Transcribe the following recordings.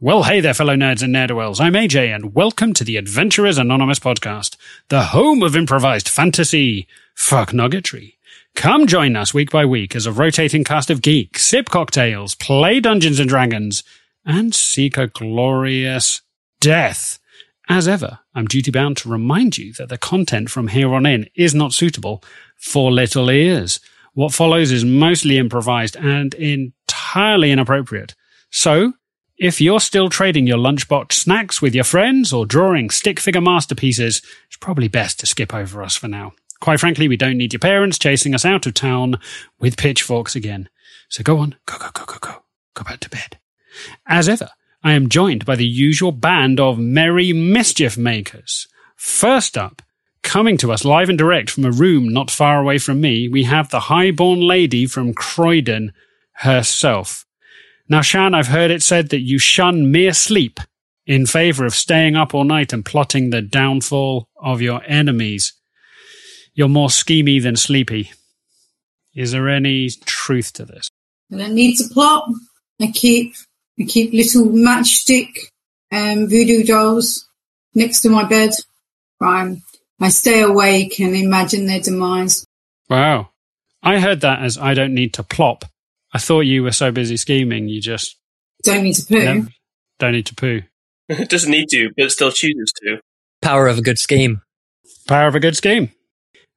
Well, hey there, fellow nerds and nerdwells. I'm AJ, and welcome to the Adventurers Anonymous podcast, the home of improvised fantasy. Fuck nuggetry. Come join us week by week as a rotating cast of geeks sip cocktails, play Dungeons and Dragons, and seek a glorious death. As ever, I'm duty bound to remind you that the content from here on in is not suitable for little ears. What follows is mostly improvised and entirely inappropriate. So, if you're still trading your lunchbox snacks with your friends or drawing stick figure masterpieces, it's probably best to skip over us for now. Quite frankly, we don't need your parents chasing us out of town with pitchforks again. So go on, go, go, go, go, go. Go back to bed. As ever, I am joined by the usual band of merry mischief makers. First up, coming to us live and direct from a room not far away from me, we have the highborn lady from Croydon herself. Now, Chan, I've heard it said that you shun mere sleep in favor of staying up all night and plotting the downfall of your enemies. You're more schemy than sleepy. Is there any truth to this? I don't need to plot. I keep I keep little matchstick um, voodoo dolls next to my bed. I I stay awake and imagine their demise. Wow. I heard that as I don't need to plop. I thought you were so busy scheming, you just Don't need to poo. never- don't need to poo. It doesn't need to, but still chooses to. Power of a good scheme. Power of a good scheme.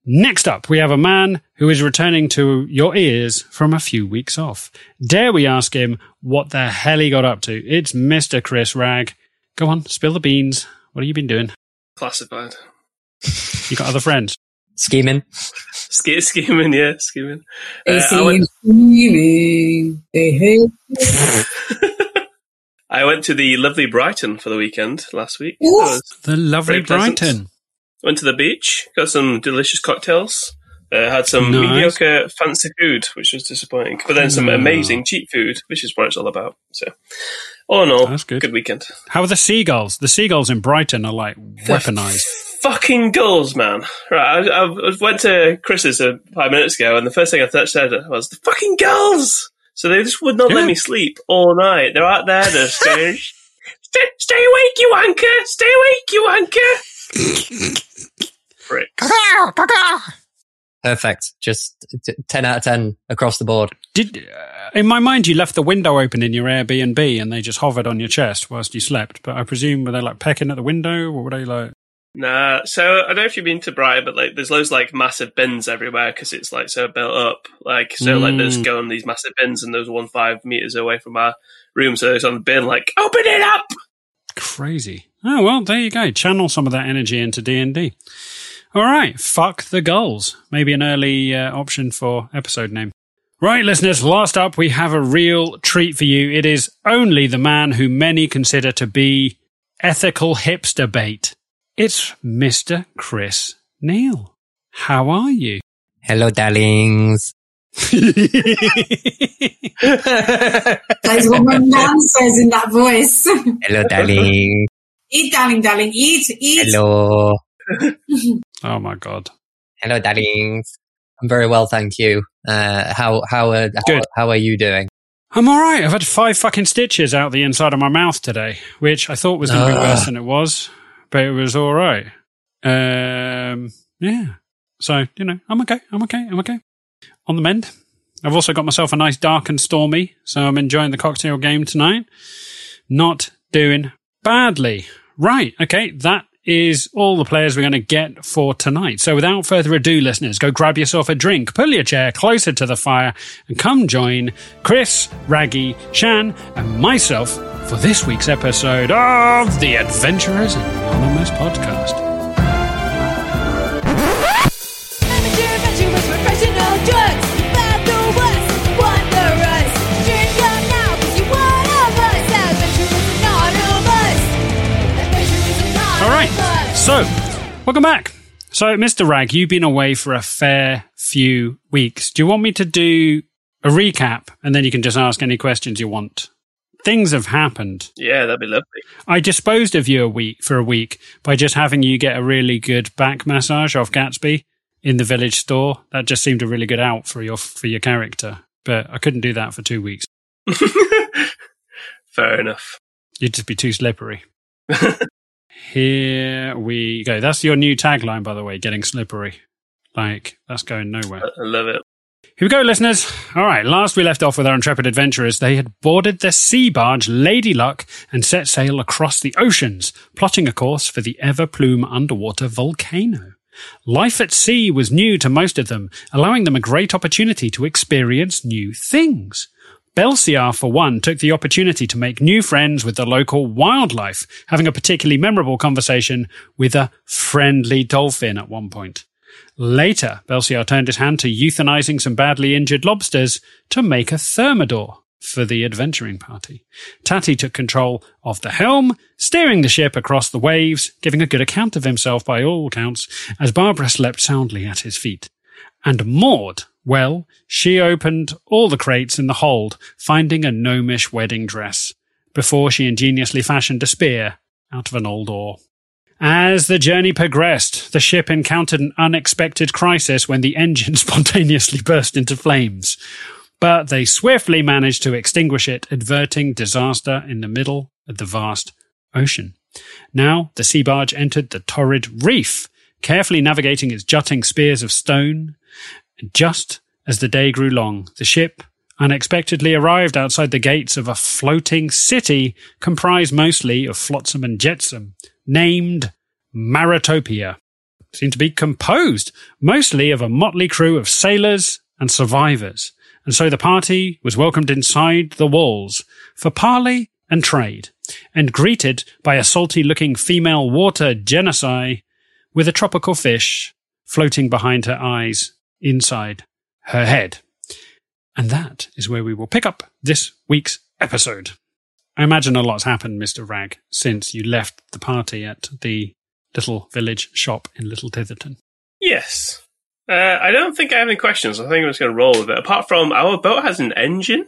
Next up, we have a man who is returning to your ears from a few weeks off. Dare we ask him what the hell he got up to? It's Mr. Chris Rag. Go on, spill the beans. What have you been doing? Classified. You got other friends? Scheming. Ske- scheming, yeah, scheming. They Uh, see I, went, you screaming. They hate. I went to the lovely Brighton for the weekend last week. I Ooh. was- The lovely Brighton. went to the beach, got some delicious cocktails, uh, had some Nice. mediocre fancy food, which was disappointing, but then some Ah. amazing cheap food, which is what it's all about. So, all no, That's good. good weekend. How are the seagulls? The seagulls in Brighton are like weaponized. Fucking gulls, man! Right, I, I went to Chris's uh, five minutes ago, and the first thing I th- said was the fucking gulls. So they just would not Yeah. let me sleep all night. They're out there, they're saying, "Stay, stay awake, you anchor! Stay awake, you anchor!" Pricks. Perfect. Just t- 10 out of 10 across the board. Did uh, in my mind you left the window open in your Airbnb and they just hovered on your chest whilst you slept? But I presume were they like pecking at the window or were they like? Nah, so I don't know if you've been to Brighton, but like there's loads of, like massive bins everywhere because it's like so built up. Like so, like there's Mm. going these massive bins, and there's one five meters away from our room, so it's on the bin. Like open it up. Crazy. Oh well, there you go. Channel some of that energy into D and D. All right, fuck the gulls. Maybe an early uh, option for episode name. Right, listeners. Last up, we have a real treat for you. It is only the man who many consider to be ethical hipster bait. It's Mister Chris Neal. How are you? Hello, darlings. That's what my mum says in that voice. Hello, darling. eat, darling, darling, eat, eat. Hello. Oh my god. Hello, darlings. I'm very well, thank you. Uh, how, how, uh, how, Good. how are you doing? I'm all right. I've had five fucking stitches out the inside of my mouth today, which I thought was going to be Ah. worse than it was, but it was all right. Um, yeah. So you know, I'm okay. I'm okay. I'm okay. On the mend. I've also got myself a nice dark and stormy, so I'm enjoying the cocktail game tonight. Not doing badly. Right. Okay. That is all the players we're going to get for tonight. So without further ado, listeners, go grab yourself a drink, pull your chair closer to the fire, and come join Chris, Wraggy, Chan, and myself for this week's episode of the Adventurers Anonymous podcast. Right. So, welcome back. So, Mr. Rag, you've been away for a fair few weeks. Do you want me to do a recap and then you can just ask any questions you want? Things have happened. Yeah, that'd be lovely. I disposed of you a week for a week by just having you get a really good back massage off Gatsby in the village store. That just seemed a really good out for your for your character. But I couldn't do that for two weeks. Fair enough. You'd just be too slippery. Here we go. That's your new tagline, by the way, getting slippery. Like, that's going nowhere. I love it. Here we go, listeners. All right, last we left off with our intrepid adventurers, they had boarded the sea barge Lady Luck and set sail across the oceans, plotting a course for the Ever Plume underwater volcano. Life at sea was new to most of them, allowing them a great opportunity to experience new things. Belciar, for one, took the opportunity to make new friends with the local wildlife, having a particularly memorable conversation with a friendly dolphin at one point. Later, Belciar turned his hand to euthanizing some badly injured lobsters to make a thermidor for the adventuring party. Tatty took control of the helm, steering the ship across the waves, giving a good account of himself by all accounts, as Barbara slept soundly at his feet. And Maud, well, she opened all the crates in the hold, finding a gnomish wedding dress, before she ingeniously fashioned a spear out of an old oar. As the journey progressed, the ship encountered an unexpected crisis when the engine spontaneously burst into flames. But they swiftly managed to extinguish it, averting disaster in the middle of the vast ocean. Now the sea barge entered the torrid reef, carefully navigating its jutting spears of stone. And just as the day grew long, the ship unexpectedly arrived outside the gates of a floating city comprised mostly of flotsam and jetsam, named Maritopia. Seemed to be composed mostly of a motley crew of sailors and survivors. And so the party was welcomed inside the walls for parley and trade, and greeted by a salty looking female water genasi with a tropical fish floating behind her eyes inside her head. And that is where we will pick up this week's episode. I imagine a lot's happened, Mr. Rag, since you left the party at the little village shop in Little Titherton. Yes. Uh, I don't think I have any questions. I think I'm just going to roll with it. Apart from our boat has an engine.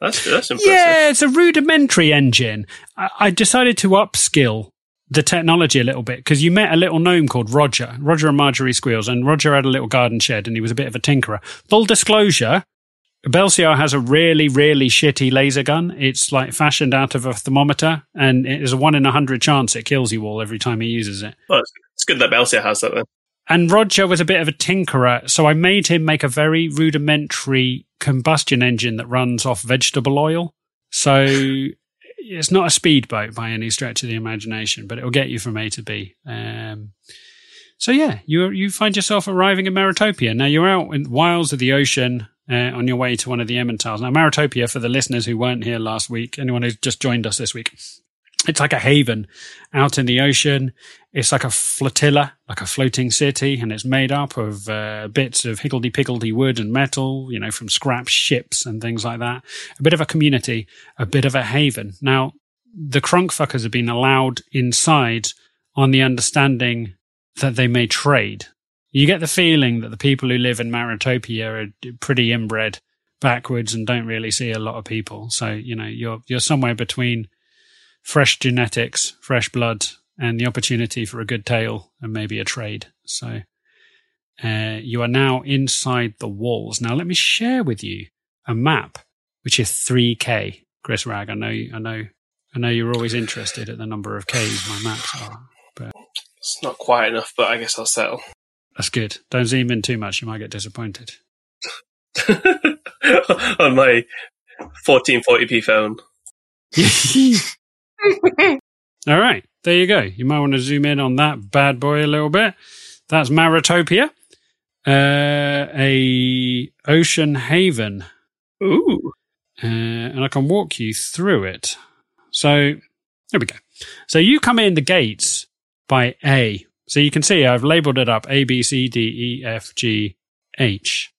That's that's impressive. Yeah, it's a rudimentary engine. I, I decided to upskill the technology a little bit because you met a little gnome called Roger, Roger and Marjorie Squeals, and Roger had a little garden shed and he was a bit of a tinkerer. Full disclosure, Belciar has a really, really shitty laser gun. It's like fashioned out of a thermometer and it is a one in a hundred chance it kills you all every time he uses it. Well, it's, good that Belciar has that then. And Roger was a bit of a tinkerer, so I made him make a very rudimentary combustion engine that runs off vegetable oil. So it's not a speedboat by any stretch of the imagination, but it'll get you from A to B. Um, so yeah, you you find yourself arriving in Maritopia. Now you're out in the wilds of the ocean uh, on your way to one of the Emmentails. Now Maritopia, for the listeners who weren't here last week, anyone who's just joined us this week, it's like a haven out in the ocean. It's like a flotilla, like a floating city, and it's made up of uh, bits of higgledy piggledy wood and metal, you know, from scrap ships and things like that. A bit of a community, a bit of a haven. Now, the crunkfuckers have been allowed inside on the understanding that they may trade. You get the feeling that the people who live in Maritopia are pretty inbred backwards and don't really see a lot of people. So, you know, you're, you're somewhere between fresh genetics, fresh blood, and the opportunity for a good tale and maybe a trade. So uh, you are now inside the walls. Now let me share with you a map which is 3K. Chris Rag, I know, I know, I know you're always interested at the number of Ks my maps are, but It's not quite enough, but I guess I'll settle. that's good. Don't zoom in too much; you might get disappointed. On my 1440p phone. All right, there you go. You might want to zoom in on that bad boy a little bit. That's Maritopia, uh, a ocean haven, Ooh. uh, and I can walk you through it. So there we go. So you come in the gates by A. So you can see I've labeled it up A B C D E F G H,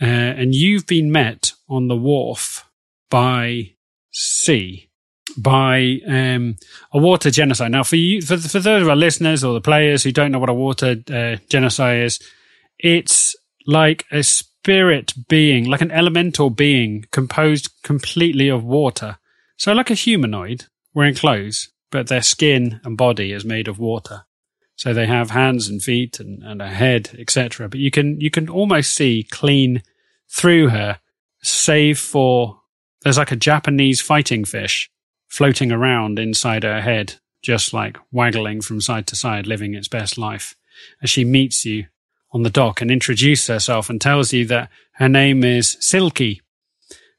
uh, and you've been met on the wharf by C by um, a water genasi. Now, for you, for, for those of our listeners or the players who don't know what a water uh, genasi is, it's like a spirit being, like an elemental being composed completely of water. So, like a humanoid wearing clothes, but their skin and body is made of water. So they have hands and feet and, and a head, etc. But you can you can almost see clean through her, save for there's like a Japanese fighting fish floating around inside her head, just like waggling from side to side, living its best life. As she meets you on the dock and introduces herself and tells you that her name is Silky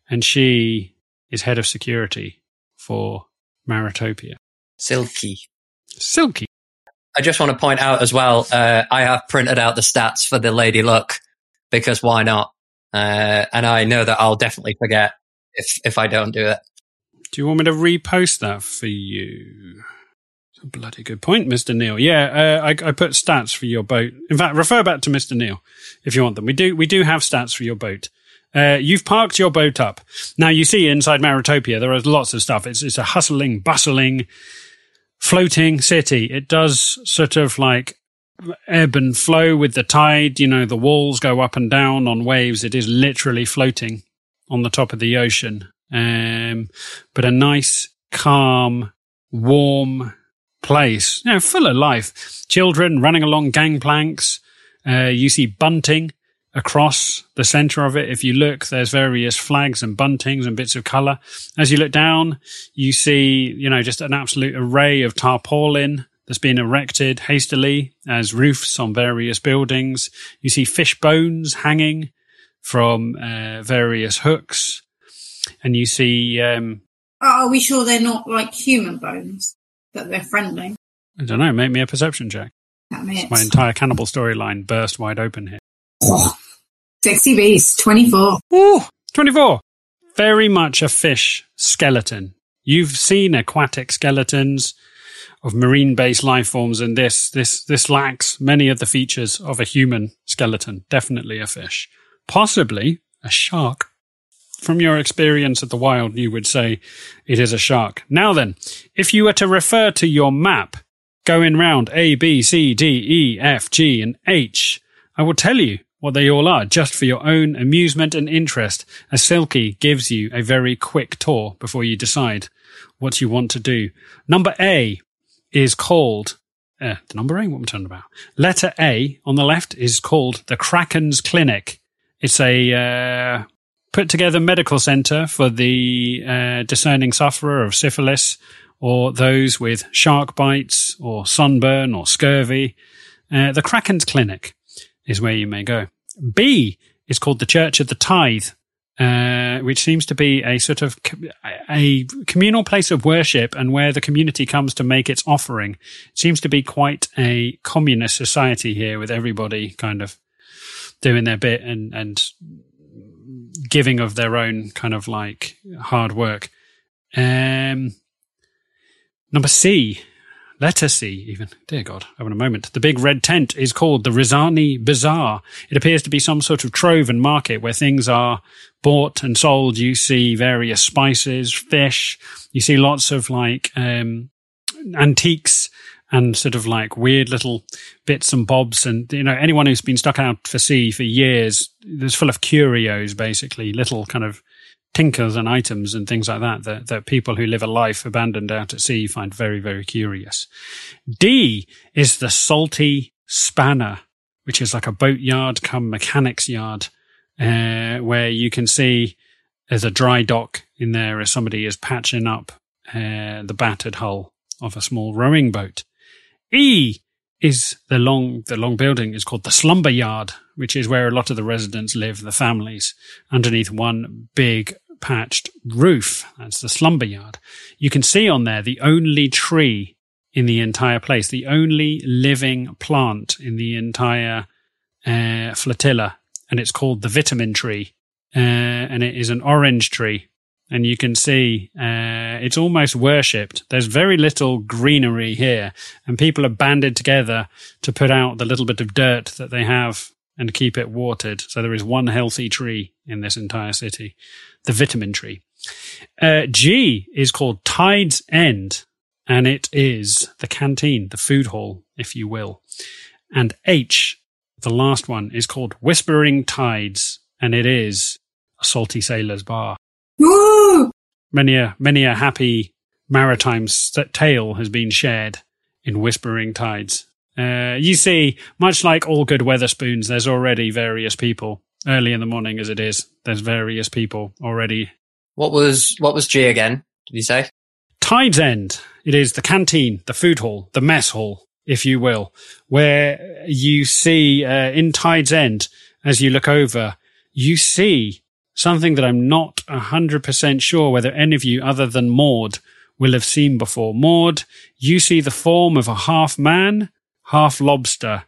and she is head of security for Maritopia. Silky. Silky. I just want to point out as well, uh, I have printed out the stats for the Lady Luck because why not? Uh, and I know that I'll definitely forget if, if I don't do it. Do you want me to repost that for you? It's a bloody good point, Mr. Neal. Yeah, uh, I, I put stats for your boat. In fact, refer back to Mr. Neal if you want them. We do, we do have stats for your boat. Uh, you've parked your boat up. Now you see inside Maritopia, there is lots of stuff. It's, it's a hustling, bustling, floating city. It does sort of like ebb and flow with the tide. You know, the walls go up and down on waves. It is literally floating on the top of the ocean. Um, but a nice, calm, warm place, you know, full of life. Children running along gangplanks. Uh, you see bunting across the center of it. If you look, there's various flags and buntings and bits of color. As you look down, you see, you know, just an absolute array of tarpaulin that's been erected hastily as roofs on various buildings. You see fish bones hanging from uh, various hooks. And you see, um, Oh, are we sure they're not like human bones? That they're friendly? I don't know, make me a perception check. My entire cannibal storyline burst wide open here. Oh, sexy beast, 24. Ooh, 24. Very much a fish skeleton. You've seen aquatic skeletons of marine based life forms and this, this, this lacks many of the features of a human skeleton. Definitely a fish. Possibly a shark. From your experience at the wild, you would say it is a shark. Now then, if you were to refer to your map going round A, B, C, D, E, F, G, and H, I will tell you what they all are just for your own amusement and interest as Silky gives you a very quick tour before you decide what you want to do. Number A is called uh, the number A. What am I talking about? Letter A on the left is called the Kraken's Clinic. It's a uh, put together medical center for the uh, discerning sufferer of syphilis or those with shark bites or sunburn or scurvy. Uh, the Kraken's Clinic is where you may go. B is called the Church of the Tithe, uh, which seems to be a sort of co- a communal place of worship and where the community comes to make its offering. It seems to be quite a communist society here with everybody kind of doing their bit and, and giving of their own kind of like hard work. Um, number C, letter C, even. Dear God, having a moment. The big red tent is called the Rizani Bazaar. It appears to be some sort of trove and market where things are bought and sold. You see various spices, fish. You see lots of like um, antiques and sort of like weird little bits and bobs. And, you know, anyone who's been stuck out for sea for years, there's full of curios, basically, little kind of tinkers and items and things like that, that, that people who live a life abandoned out at sea find very, very curious. D is the salty spanner, which is like a boatyard come mechanics yard, uh, where you can see there's a dry dock in there as somebody is patching up uh, the battered hull of a small rowing boat. E is the long the long building is called the slumber yard, which is where a lot of the residents live, the families, underneath one big patched roof. That's the slumber yard. You can see on there the only tree in the entire place, the only living plant in the entire uh, flotilla, and it's called the vitamin tree, uh, and it is an orange tree. And you can see uh, it's almost worshipped. There's very little greenery here, and people are banded together to put out the little bit of dirt that they have and keep it watered. So there is one healthy tree in this entire city, the vitamin tree. Uh, G is called Tide's End, and it is the canteen, the food hall, if you will. And H, the last one, is called Whispering Tides, and it is a salty sailor's bar. Many a many a happy maritime tale has been shared in Whispering Tides. Uh, you see, much like all good Wetherspoons, there's already various people. Early in the morning, as it is, there's various people already. What was what was G again? Did you say? Tide's End. It is the canteen, the food hall, the mess hall, if you will, where you see uh, in Tide's End, as you look over, you see something that I'm not 100% sure whether any of you other than Maud will have seen before. Maud, you see the form of a half man, half lobster.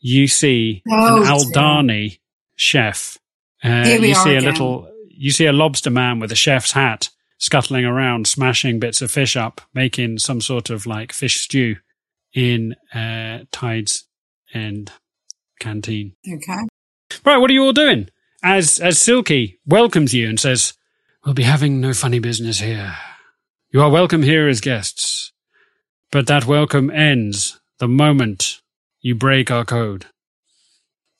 You see Oh, an dear. Aldani chef. Uh, Here we you are see a again. little, you see a lobster man with a chef's hat scuttling around, smashing bits of fish up, making some sort of like fish stew in uh, Tide's End canteen. Okay. Right, what are you all doing? As as Silky welcomes you and says, "We'll be having no funny business here. You are welcome here as guests, but that welcome ends the moment you break our code.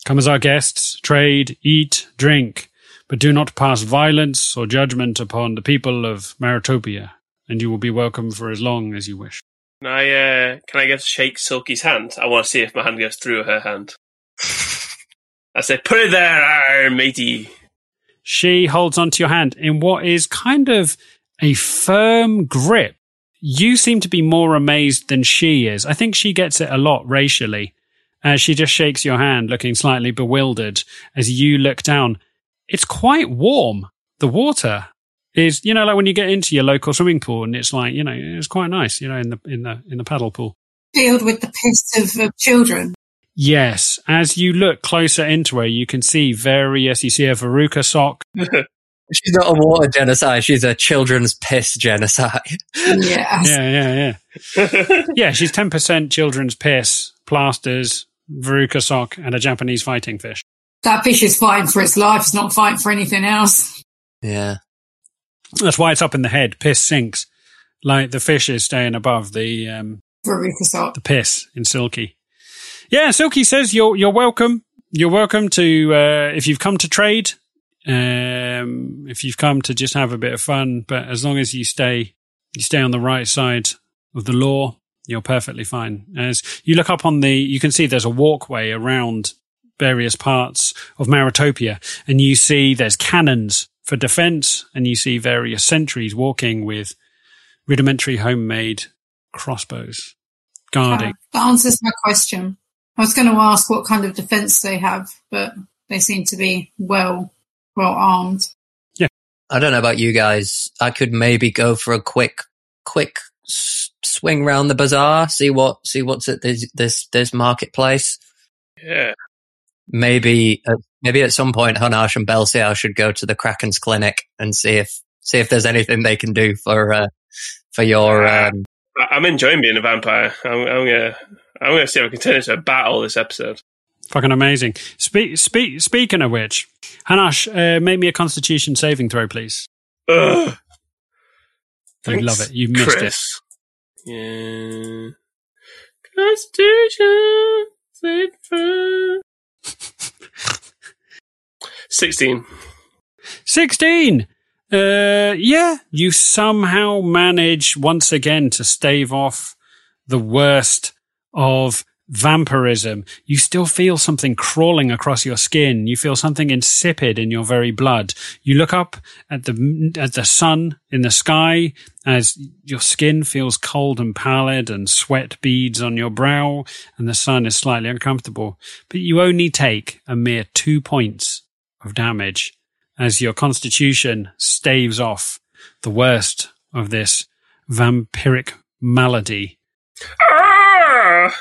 Come as our guests, trade, eat, drink, but do not pass violence or judgment upon the people of Maritopia, and you will be welcome for as long as you wish." Can I, uh, can I get to shake Silky's hand? I want to see if my hand goes through her hand. I say, put it there, arr, matey. She holds onto your hand in what is kind of a firm grip. You seem to be more amazed than she is. I think she gets it a lot racially. As she just shakes your hand, looking slightly bewildered as you look down. It's quite warm. The water is, you know, like when you get into your local swimming pool and it's like, you know, it's quite nice, you know, in the, in the, in the paddle pool. Filled with the piss of, of children. Yes. As you look closer into her, you can see various, you see a Veruca sock. She's not a water genasi. She's a children's piss genasi. Yeah. Yeah, yeah, yeah. yeah, she's 10% children's piss, plasters, Veruca sock, and a Japanese fighting fish. That fish is fighting for its life. It's not fighting for anything else. Yeah. That's why it's up in the head. Piss sinks. Like the fish is staying above the um, Veruca sock. the piss in Silky. Yeah, Silky says you're you're welcome. You're welcome to uh, if you've come to trade, um, if you've come to just have a bit of fun. But as long as you stay you stay on the right side of the law, you're perfectly fine. As you look up on the, you can see there's a walkway around various parts of Maritopia, and you see there's cannons for defense, and you see various sentries walking with rudimentary homemade crossbows guarding. That answers my question. I was going to ask what kind of defense they have, but they seem to be well, well armed. Yeah, I don't know about you guys. I could maybe go for a quick, quick s- swing round the bazaar, see what, see what's at this, this, this marketplace. Yeah. Maybe, uh, maybe at some point, Hunnarsh and Belciar should go to the Kraken's clinic and see if, see if there's anything they can do for, uh, for your, um, I- I'm enjoying being a vampire. I'm, I'm gonna, I'm gonna see if I can turn into a battle this episode. Fucking amazing. Speak, speak, speaking of which, Hunnarsh, uh, make me a constitution saving throw, please. Ugh. You Thanks, love it. You missed it. Yeah. Constitution. save for- Sixteen. 16. Uh, yeah, you somehow manage once again to stave off the worst of vampirism. You still feel something crawling across your skin. You feel something insipid in your very blood. You look up at the, at the sun in the sky as your skin feels cold and pallid and sweat beads on your brow and the sun is slightly uncomfortable. But you only take a mere two points of damage as your constitution staves off the worst of this vampiric malady. Ah! Ah!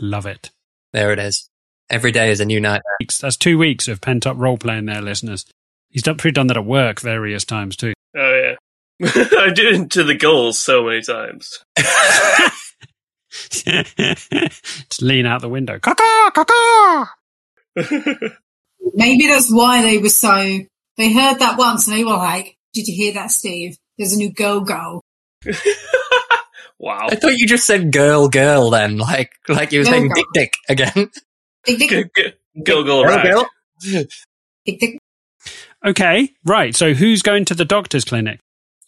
Love it. there it is. Every day is a new night. That's two weeks of pent up role playing there, listeners. He's done, probably done that at work various times too. Oh yeah. I did it to the goals so many times. Just lean out the window. Caw-caw, caw-caw. Maybe that's why they were so. They heard that once and they were like, "Did you hear that, Steve? There's a new go go." Wow. I thought you just said girl, girl then, like, like you were Girl, saying girl. dick, dick again. Dick, dick, go, Girl, rag. girl. dick, dick. Okay, right. So who's going to the doctor's clinic?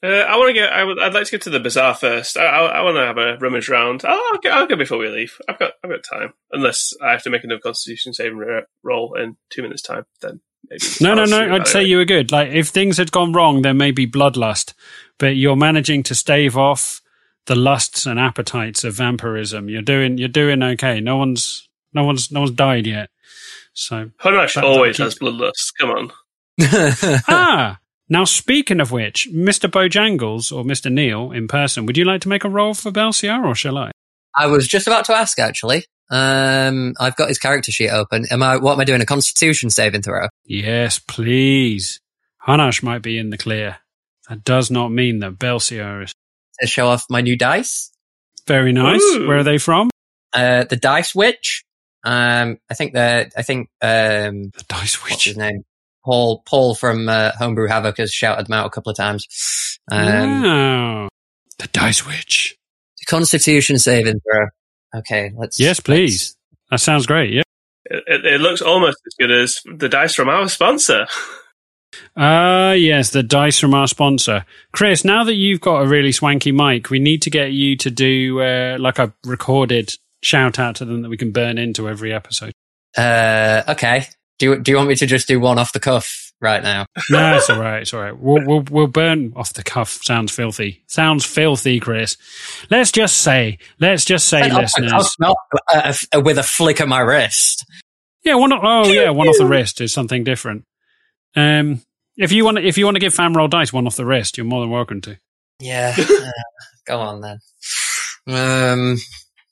Uh, I want to go. I would. Like to get to the bazaar first. I, I, I want to have a rummage round. I'll, I'll, go, I'll go before we leave. I've got. I've got time. Unless I have to make another Constitution saving ro- roll in two minutes' time, then maybe. No, no, I'll no. see I'd say evaluate. you were good. Like if things had gone wrong, there may be bloodlust, but you're managing to stave off the lusts and appetites of vampirism. You're doing you're doing okay. No one's no one's no one's died yet. So Hunnarsh That- always that has bloodlust. Come on. ah. Now, speaking of which, Mr. Bojangles or Mr. Neal in person, would you like to make a roll for Belciar or shall I? I was just about to ask actually. Um, I've got his character sheet open. Am I? What am I doing? A Constitution saving throw? Yes, please. Hunnarsh might be in the clear. That does not mean that Belciar is. To show off my new dice. Very nice. Ooh. Where are they from? Uh, the Dice Witch. Um, I think the I think um, The Dice what's Witch. his name? Paul Paul from uh, Homebrew Havoc has shouted them out a couple of times. Um, wow. The Dice Witch. The Constitution saving throw. Okay, let's. Yes, please. That sounds great. Yeah. It, it, it looks almost as good as the dice from our sponsor. Ah, yes, the dice from our sponsor. Chris, now that you've got a really swanky mic, we need to get you to do uh, like a recorded shout out to them that we can burn into every episode. Uh, okay. Do you, do you want me to just do one off the cuff right now? No, it's all right. It's all right. We'll, we'll, we'll burn off the cuff. Sounds filthy. Sounds filthy, Chris. Let's just say, let's just say, the listeners. uh, uh, with a flick of my wrist. Yeah, one. Oh, yeah, one off the wrist is something different. Um, if you want, if you want to give Fanroll Dice one off the wrist, you're more than welcome to. Yeah. uh, go on then. Um,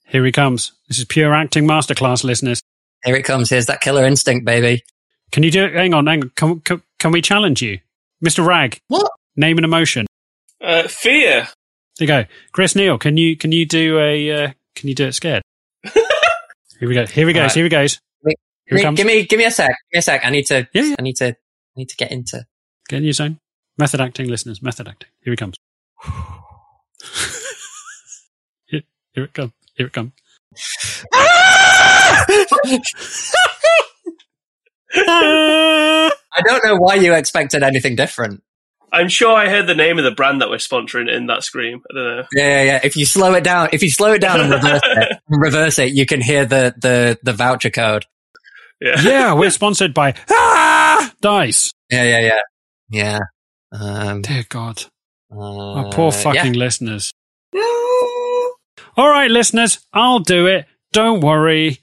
Here he comes. This is pure acting masterclass, listeners. here it comes. Here's that killer instinct, baby. Can you do it? Hang on, hang on. Can, can, can we challenge you, Mister Rag? What? Name an emotion. Uh, fear. There you go, Chris Neal. Can you can you do a uh, can you do it scared? here we go. Here we go. Alright. Here we goes. Wait, Here it Give me, comes. give me, give me a sec. Give me a sec. I need to. Yeah, yeah. I need to. I need to get into. Get in your zone. Method acting, listeners. Method acting. Here he comes. here, here it comes. Here it comes. I don't know why you expected anything different. I'm sure I heard the name of the brand that we're sponsoring in that scream. I don't know. Yeah, yeah, yeah. If you slow it down, if you slow it down and reverse it, reverse it, you can hear the the the voucher code. Yeah. yeah, we're sponsored by ah! Dice. Yeah, yeah, yeah, yeah. Um, Dear God, uh, our poor yeah. fucking listeners. All right, listeners, I'll do it. Don't worry.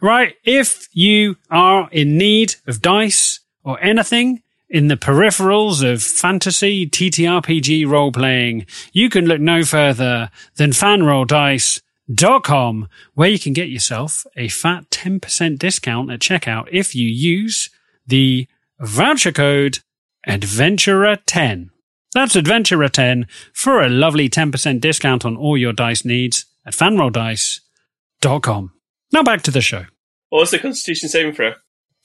Right, if you are in need of dice or anything in the peripherals of fantasy TTRPG role playing, you can look no further than fanrolldice.com, where you can get yourself a fat 10% discount at checkout if you use the voucher code Adventurer10. That's Adventurer10 for a lovely 10% discount on all your dice needs at fanrolldice.com. Now back to the show. What was the Constitution saving throw?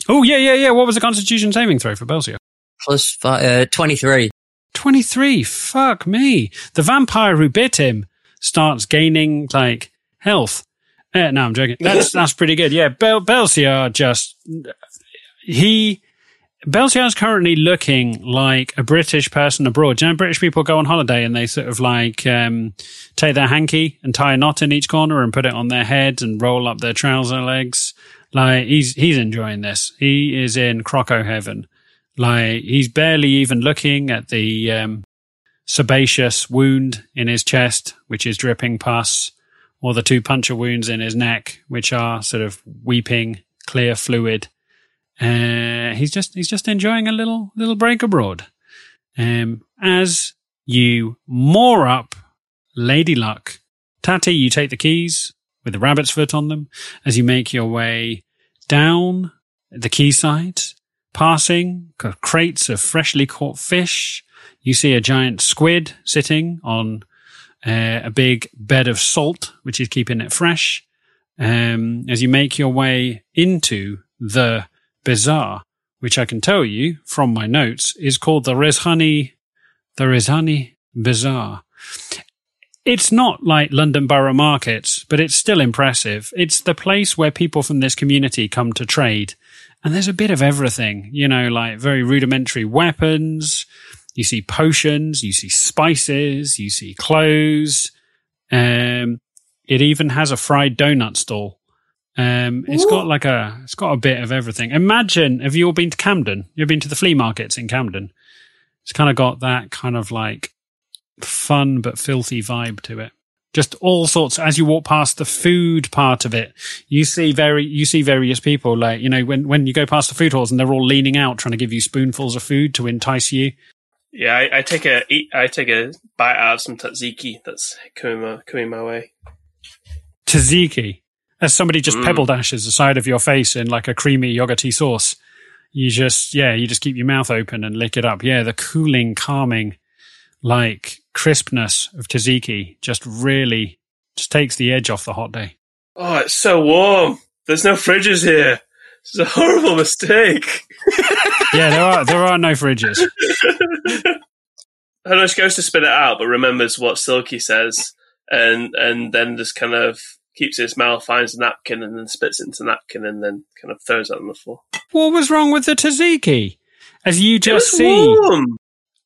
Oh, yeah, yeah, yeah. What was the Constitution saving throw for Belciar? plus five, uh, twenty three. 23. Fuck me. The vampire who bit him starts gaining, like, health. Uh, no, I'm joking. That's, that's pretty good. Yeah, Bel- Belciar just, he, Belciar's currently looking like a British person abroad. You know, British people go on holiday and they sort of like, um, take their hanky and tie a knot in each corner and put it on their head and roll up their trouser legs. Like, he's, he's enjoying this. He is in croco heaven. Like, he's barely even looking at the, um, sebaceous wound in his chest, which is dripping pus, or the two puncture wounds in his neck, which are sort of weeping clear fluid. Uh, he's just he's just enjoying a little little break abroad. Um, as you moor up Lady Luck, Tatty, you take the keys with the rabbit's foot on them as you make your way down the quayside, passing crates of freshly caught fish. You see a giant squid sitting on uh, a big bed of salt, which is keeping it fresh. Um, as you make your way into the bazaar, which I can tell you from my notes is called the Rizhani, the Rizhani Bazaar. It's not like London Borough Markets, but it's still impressive. It's the place where people from this community come to trade. And there's a bit of everything, you know, like very rudimentary weapons. You see potions, you see spices, you see clothes. Um, it even has a fried donut stall. Um, it's got like a, it's got a bit of everything. Imagine, have you all been to Camden? You've been to the flea markets in Camden. It's kind of got that kind of like fun but filthy vibe to it. Just all sorts. As you walk past the food part of it, you see very, you see various people like, you know, when, when you go past the food halls and they're all leaning out trying to give you spoonfuls of food to entice you. Yeah, I, I take a eat, I take a bite out of some tzatziki that's coming my, coming my way. Tzatziki. As somebody just Mm. pebble dashes the side of your face in like a creamy yogurty sauce. You just, yeah, you just keep your mouth open and lick it up. Yeah, the cooling, calming, like crispness of tzatziki just really just takes the edge off the hot day. Oh, it's so warm. There's no fridges here. It's a horrible mistake. Yeah, there are there are no fridges. Hannah goes to spit it out, but remembers what Silky says, and and then just kind of keeps it in his mouth, finds a napkin, and then spits it into the napkin, and then kind of throws it on the floor. What was wrong with the tzatziki? As you just was see, warm.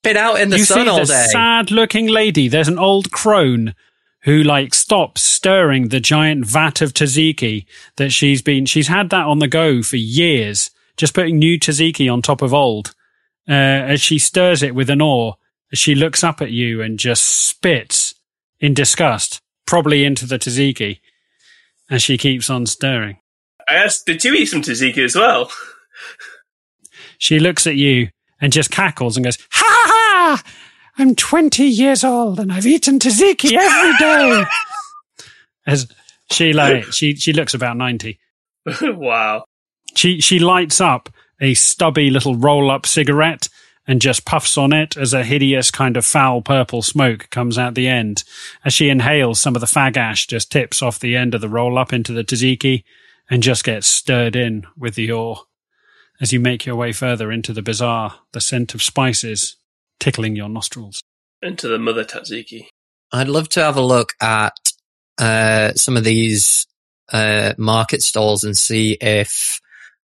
Been out in the you sun see all the day. sad-looking lady. There's an old crone who like stops stirring the giant vat of tzatziki that she's been. She's had that on the go for years, just putting new tzatziki on top of old. Uh, as she stirs it with an oar, as she looks up at you and just spits in disgust, probably into the tzatziki, as she keeps on stirring. I asked, did you eat some tzatziki as well? She looks at you and just cackles and goes, ha ha ha! I'm 20 years old and I've eaten tzatziki every day. As she like, she, she looks about 90. wow. She, she lights up a stubby little roll up cigarette and just puffs on it as a hideous kind of foul purple smoke comes out the end. As she inhales, some of the fag ash just tips off the end of the roll up into the tzatziki and just gets stirred in with the oar. As you make your way further into the bazaar, the scent of spices tickling your nostrils. Into the mother tzatziki. I'd love to have a look at uh, some of these uh, market stalls and see if.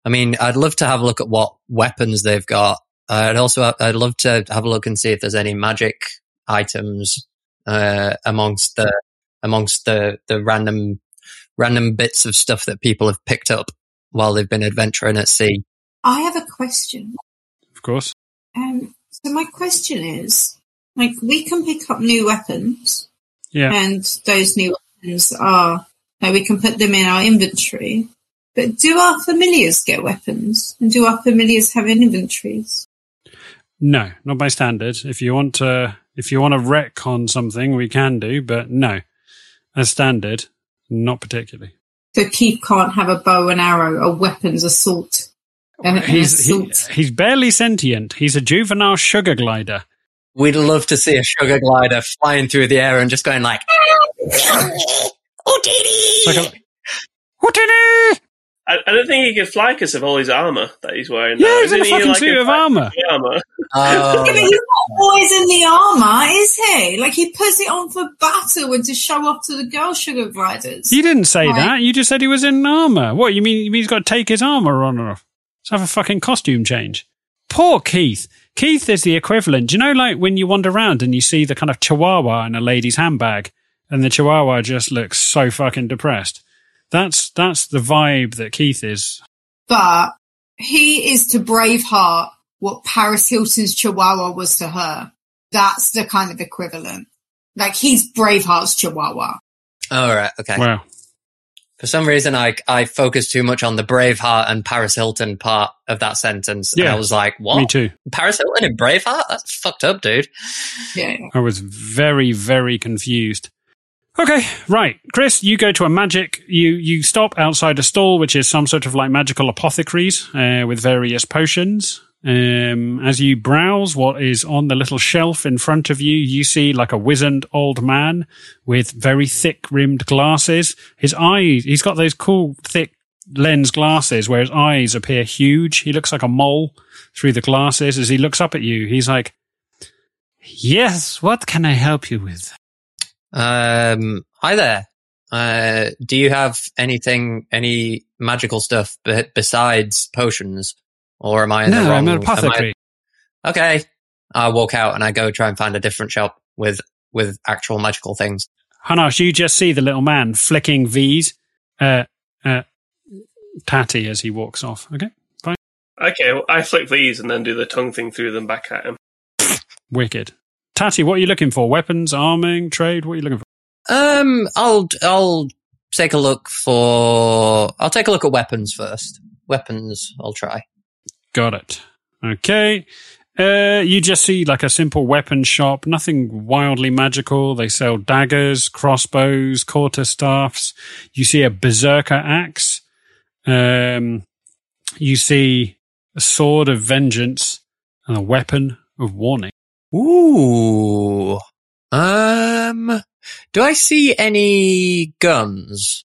I mean, I'd love to have a look at what weapons they've got. Uh, I'd also I'd love to have a look and see if there's any magic items uh, amongst the amongst the the random random bits of stuff that people have picked up while they've been adventuring at sea. I have a question. Of course. Um, so my question is, like, we can pick up new weapons, Yeah. and those new weapons are, like, we can put them in our inventory. But do our familiars get weapons? And do our familiars have inventories? No, not by standard. If you want to, if you want to wreck on something, we can do, but no, as standard, not particularly. So Keith can't have a bow and arrow, a weapons assault. An, an He's he, he's barely sentient. He's a juvenile sugar glider. We'd love to see a sugar glider flying through the air and just going like, It's like a, Houdini! I, I don't think he can fly because of all his armor that he's wearing. Yeah, now. he's in a Isn't he, fucking like, suit of fly- armor. armor. oh, Yeah, but he's not always in the armour, is he? Like he puts it on for battle and to show off to the girl sugar gliders. You didn't say Right. that. You just said he was in armor. What you mean? You mean he's got to take his armor on or off? Let's have a fucking costume change. Poor Keith. Keith is the equivalent. Do you know, like when you wander around and you see the kind of chihuahua in a lady's handbag, and the chihuahua just looks so fucking depressed. That's that's the vibe that Keith is. But he is to Braveheart what Paris Hilton's Chihuahua was to her. That's the kind of equivalent. Like he's Braveheart's Chihuahua. all right, okay. Wow. For some reason, I I focused too much on the Braveheart and Paris Hilton part of that sentence, and Yeah. I was like, "What? Me too. Paris Hilton and Braveheart? That's fucked up, dude." Yeah. I was very, very confused. Okay, right. Chris, you go to a magic, you, you stop outside a stall, which is some sort of like magical apothecaries, uh, with various potions. Um, as you browse what is on the little shelf in front of you, you see like a wizened old man with very thick rimmed glasses. His eyes, he's got those cool thick lens glasses where his eyes appear huge. He looks like a mole through the glasses. As he looks up at you, he's like, Yes, what can I help you with? Um, hi there. Uh, do you have anything, any magical stuff be- besides potions, or am I in the no, wrong? I'm an am I- apothecary. okay, I walk out and I go try and find a different shop with with actual magical things. Hunnarsh, you just see the little man flicking V's uh, uh, Tatty as he walks off. Okay, fine. Okay, well, I flick these and then do the tongue thing through them back at him. Wicked. Tatty, what are you looking for? Weapons, arming, trade? What are you looking for? Um, I'll I'll take a look for. I'll take a look at weapons first. Weapons, I'll try. Got it. Okay. Uh, you just see like a simple weapon shop, nothing wildly magical. They sell daggers, crossbows, quarter staffs. You see a berserker axe. Um, you see a sword of vengeance and a weapon of warning. Ooh. Um, do I see any guns?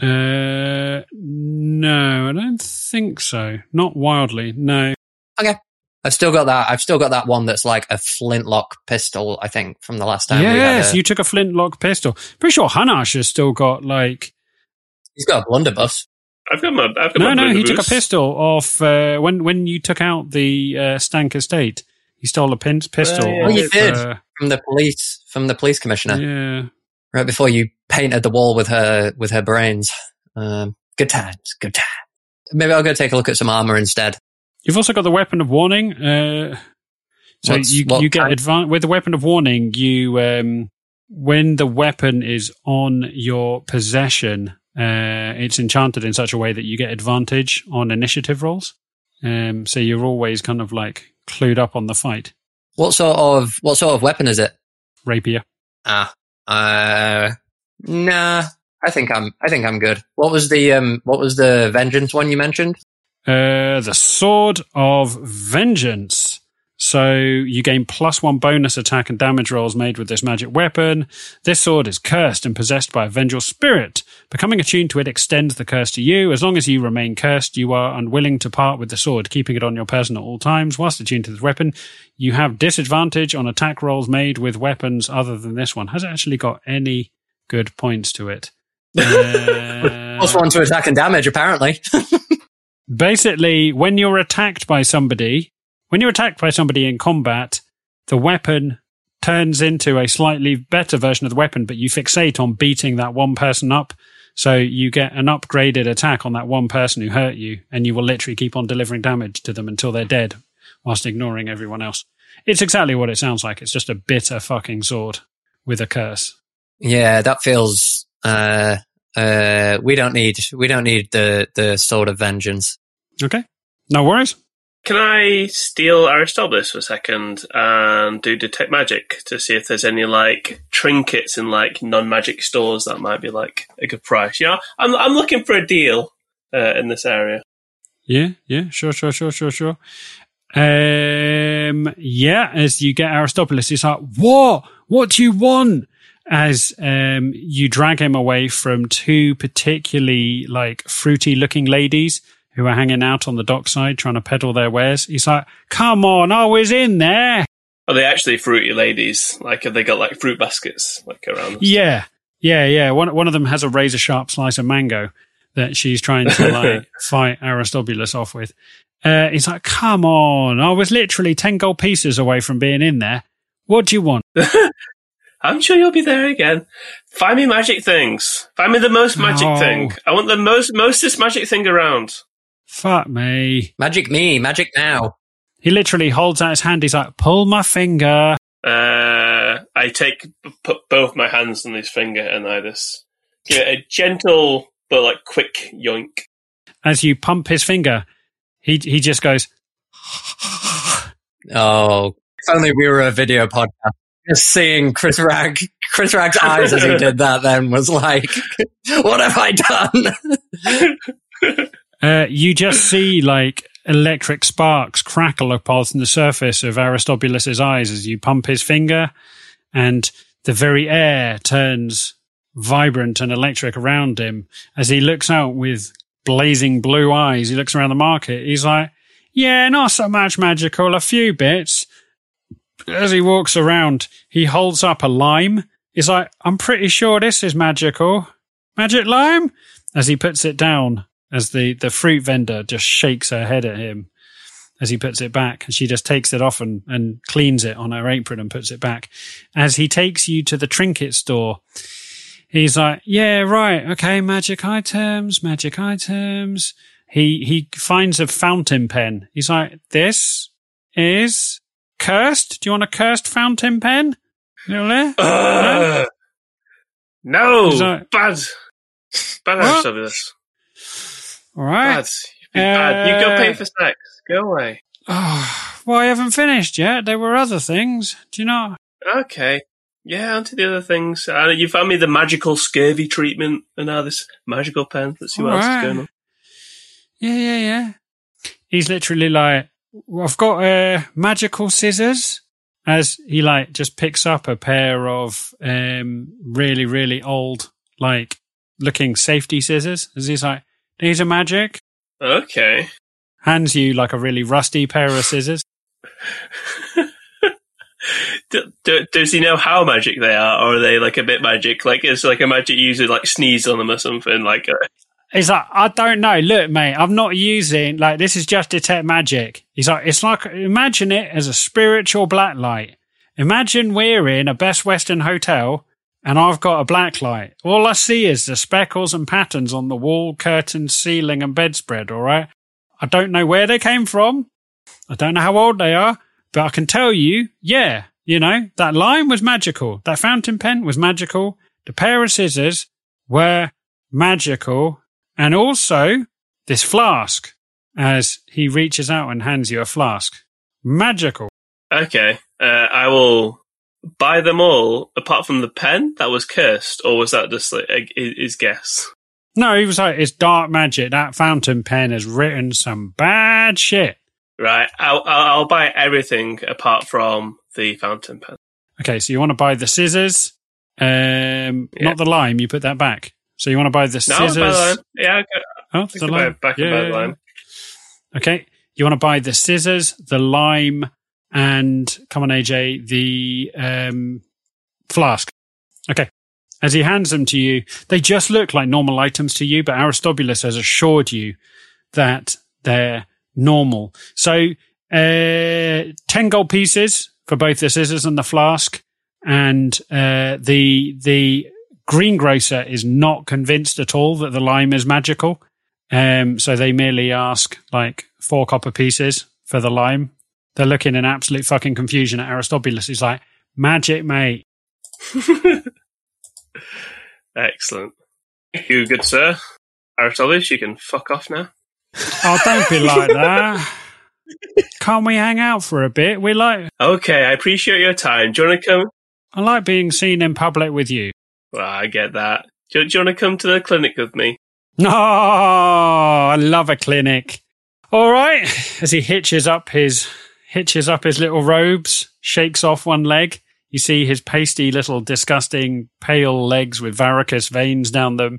Uh, no, I don't think so. Not wildly. No. Okay. I've still got that. I've still got that one that's like a flintlock pistol. I think from the last time. we had yes, a- you took a flintlock pistol. Pretty sure Hunnarsh has still got like he's got a blunderbuss. I've got my. I've got no, my no. He took a pistol off uh, when when you took out the uh, Stank estate. He stole a pin- pistol. yeah, Oh, you did. uh, from the police from the police commissioner yeah. right before you painted the wall with her with her brains. Um, good times, good times. Maybe I'll go take a look at some armor instead. You've also got the weapon of warning. Uh, so What's- you what you get advan- with the weapon of warning. You um, when the weapon is on your possession, uh, it's enchanted in such a way that you get advantage on initiative rolls. Um, so you're always kind of like clued up on the fight. What sort of what sort of weapon is it? Rapier. Ah, uh, nah. I think I'm. I think I'm good. What was the um? What was the vengeance one you mentioned? Uh, the Sword of Vengeance. So you gain plus one bonus attack and damage rolls made with this magic weapon. This sword is cursed and possessed by a vengeful spirit. Becoming attuned to it extends the curse to you. As long as you remain cursed, you are unwilling to part with the sword, keeping it on your person at all times. Whilst attuned to this weapon, you have disadvantage on attack rolls made with weapons other than this one. Has it actually got any good points to it? Uh, Plus one to attack and damage, apparently. basically when you're attacked by somebody when you're attacked by somebody in combat the weapon turns into a slightly better version of the weapon but you fixate on beating that one person up so you get an upgraded attack on that one person who hurt you and you will literally keep on delivering damage to them until they're dead whilst ignoring everyone else it's exactly what it sounds like it's just a bitter fucking sword with a curse yeah, that feels. Uh, uh, we don't need. We don't need the the sword of vengeance. okay no worries Can I steal Aristobulus for a second and do detect magic to see if there's any like trinkets in like non-magic stores that might be like a good price? You know, I'm I'm looking for a deal uh, in this area. Yeah, yeah, sure, sure, sure, sure, sure. Um, yeah, as you get Aristobulus, he's like, "What? What do you want?" As um, you drag him away from two particularly like fruity-looking ladies who are hanging out on the dockside trying to peddle their wares. He's like, "Come on, I was in there." Are they actually fruity ladies? Like, have they got like fruit baskets like around? Yeah, yeah, yeah. One one of them has a razor sharp slice of mango that she's trying to like fight Aristobulus off with. Uh, he's like, "Come on! I was literally ten gold pieces away from being in there. What do you want?" I'm sure you'll be there again. Find me magic things. Find me the most magic No. thing. I want the most mostest magic thing around. Fuck me! Magic me, magic now. He literally holds out his hand. He's like, "Pull my finger." Uh, I take put both my hands on his finger and I just give it a gentle but like quick yoink. As you pump his finger, he he just goes, Oh, if only we were a video podcast. Just seeing Chris Rag, Chris Rag's eyes as he did that then was like, what have I done? Uh, you just see like electric sparks crackle upon the surface of Aristobulus's eyes as you pump his finger, and the very air turns vibrant and electric around him as he looks out with blazing blue eyes. He looks around the market. He's like, "Yeah, not so much magical, a few bits." As he walks around, he holds up a lime. He's like, "I'm pretty sure this is magical, magic lime." As he puts it down, as the, the fruit vendor just shakes her head at him as he puts it back. And she just takes it off and, and cleans it on her apron and puts it back. As he takes you to the trinket store, he's like, yeah, right. Okay. Magic items, magic items. He, he finds a fountain pen. He's like, this is cursed. Do you want a cursed fountain pen? Ugh. No, Is that- bad, bad? Aristobulus. All right. Bad. You've bad. You go Uh, pay for snacks. Go away. Oh, well, I haven't finished yet. There were other things. Do you know? Okay. Yeah, onto the other things. Uh, you found me the magical scurvy treatment, and now this magical pen. Let's see what else is going on. Yeah, yeah, yeah. He's literally like, I've got uh, magical scissors. As he like just picks up a pair of um, really, really old, like looking safety scissors. As he's like, these are magic. Okay. Hands you like a really rusty pair of scissors. D- d- does he know how magic they are, or are they like a bit magic? Like is like a magic user like sneeze on them or something? Like uh, He's like, I don't know. Look, mate, I'm not using like this is just detect magic. He's like, it's like imagine it as a spiritual black light. Imagine we're in a Best Western hotel and I've got a black light. All I see is the speckles and patterns on the wall, curtains, ceiling, and bedspread. All right. I don't know where they came from. I don't know how old they are, but I can tell you, yeah, you know, that line was magical. That fountain pen was magical. The pair of scissors were magical. And also this flask as he reaches out and hands you a flask. Magical. okay, uh, I will buy them all apart from the pen that was cursed, or was that just like a, his guess? No, he was like, it's dark magic. That fountain pen has written some bad shit. Right, I'll, I'll, buy everything apart from the fountain pen. Okay, so you want to buy the scissors, um, not the lime. You put that back. So you want to buy the No, scissors. buy the. Yeah, okay. Oh, buy it back and buy the lime. Okay, you want to buy the scissors, the lime, and come on, AJ, the um, flask. Okay. As he hands them to you, they just look like normal items to you, but Aristobulus has assured you that they're normal. So, uh, 10 gold pieces for both the scissors and the flask. And, uh, the, the greengrocer is not convinced at all that the lime is magical. Um, so they merely ask like four copper pieces for the lime. They're looking in absolute fucking confusion at Aristobulus. He's like, magic, mate. Excellent. Thank you, good sir. Aristobulus, you can fuck off now. Oh, don't be like that. Can't we hang out for a bit? We like, Okay, I appreciate your time. Do you want to come? I like being seen in public with you. Well, I get that. Do, do you want to come to the clinic with me? Oh, I love a clinic. All right. As he hitches up his hitches up his little robes, shakes off one leg. You see his pasty little disgusting pale legs with varicose veins down them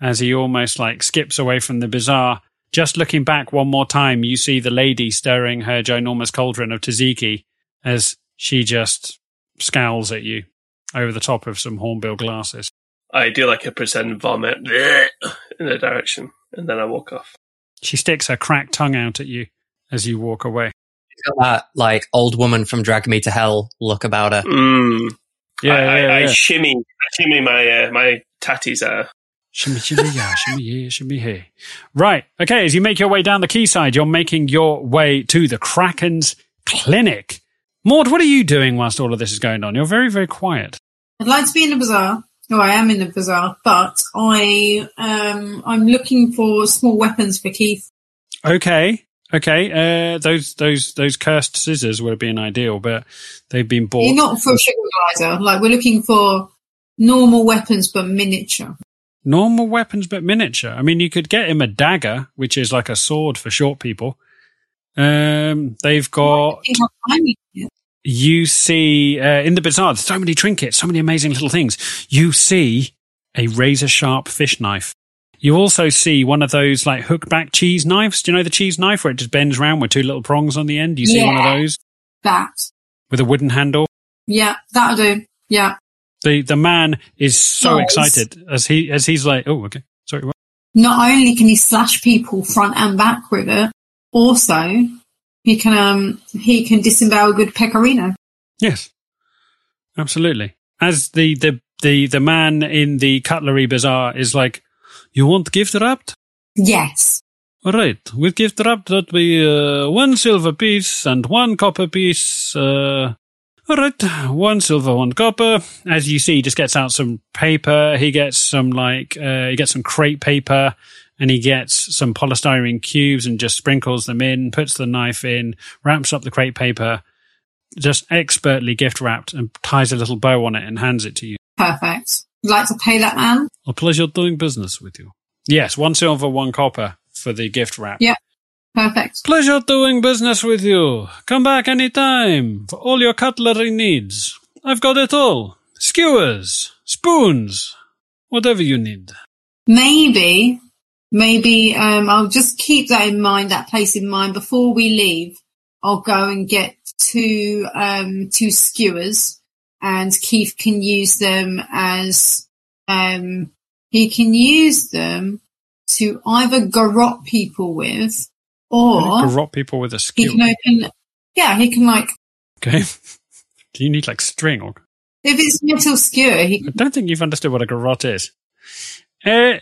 as he almost like skips away from the bazaar. Just looking back one more time, you see the lady stirring her ginormous cauldron of tzatziki as she just scowls at you over the top of some hornbill glasses. I do like a pretend vomit in the direction, and then I walk off. She sticks her cracked tongue out at you as you walk away. Got that like old woman from Drag Me to Hell look about her. Mm. Yeah, I, I, yeah, I shimmy, I shimmy my uh, my tatties are. Shimmy, shimmy, yeah, shimmy here, shimmy here. Right. Okay. As you make your way down the quayside, you're making your way to the Kraken's clinic. Maud, what are you doing whilst all of this is going on? You're very, very quiet. I'd like to be in the bazaar. No, I am in the bazaar, but I um I'm looking for small weapons for Keith. Okay. Okay. Uh, those, those, those cursed scissors would have been ideal, but they've been bought. You're not for a sugar glider. Like we're looking for normal weapons but miniature. Normal weapons, but miniature. I mean, you could get him a dagger, which is like a sword for short people. Um, they've got I think I'll find it. you see uh, in the bazaar there's so many trinkets, so many amazing little things. You see a razor sharp fish knife. You also see one of those like hook back cheese knives. Do you know the cheese knife where it just bends round with two little prongs on the end? You see one of those That. with a wooden handle. Yeah, that'll do. Yeah. The the man is so Nice. excited as he as he's like, oh okay, sorry. What? Not only can he slash people front and back with it, also he can um he can disembowel a good pecorino. Yes, absolutely. As the the the the man in the cutlery bazaar is like, you want gift wrapped? Yes. All right, with gift wrapped, that'd be uh, one silver piece and one copper piece. Uh, All right, one silver, one copper. As you see, he just gets out some paper. He gets some like uh, he gets some crepe paper, and he gets some polystyrene cubes and just sprinkles them in. Puts the knife in, wraps up the crepe paper, just expertly gift wrapped, and ties a little bow on it and hands it to you. Perfect. Would like to pay that man? A pleasure doing business with you. Yes, one silver, one copper for the gift wrap. Yeah. Perfect. Pleasure doing business with you. Come back any time for all your cutlery needs. I've got it all. Skewers, spoons, whatever you need. Maybe, maybe um, I'll just keep that in mind, that place in mind. Before we leave, I'll go and get two um, two skewers, and Keith can use them as um, he can use them to either garrot people with, or Garrot people with a he skewer. can open. Yeah, he can like Okay. Do you need like string or? if it's metal skewer, he I don't think you've understood what a garrot is. Uh,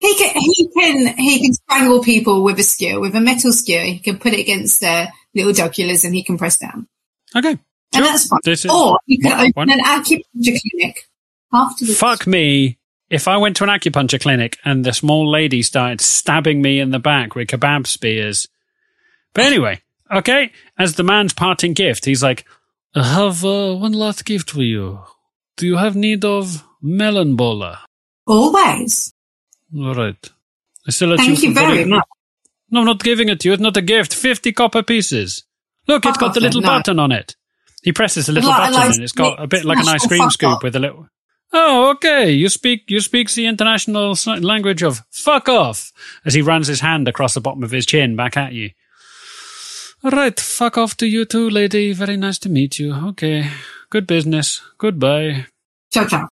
He can he can he can strangle people with a skewer, with a metal skewer. He can put it against their little jugulars and he can press down, okay. And Sure. that's fine. This is- or he can open an acupuncture clinic after the Fuck me. If I went to an acupuncture clinic and the small lady started stabbing me in the back with kebab spears. But anyway, okay, as the man's parting gift, he's like, I have uh, one last gift for you. Do you have need of melon bola? Always. All right. I still Thank you for very much. No, I'm not giving it to you. It's not a gift. 50 copper pieces. Look, it's got the little no. button on it. He presses a little Like- button like and it's got a bit like an ice cream scoop off. with a little. Oh, okay. You speak you speak the international language of fuck off as he runs his hand across the bottom of his chin back at you. All right, fuck off to you too, lady. Very nice to meet you. Okay. Good business. Goodbye. Ciao, ciao.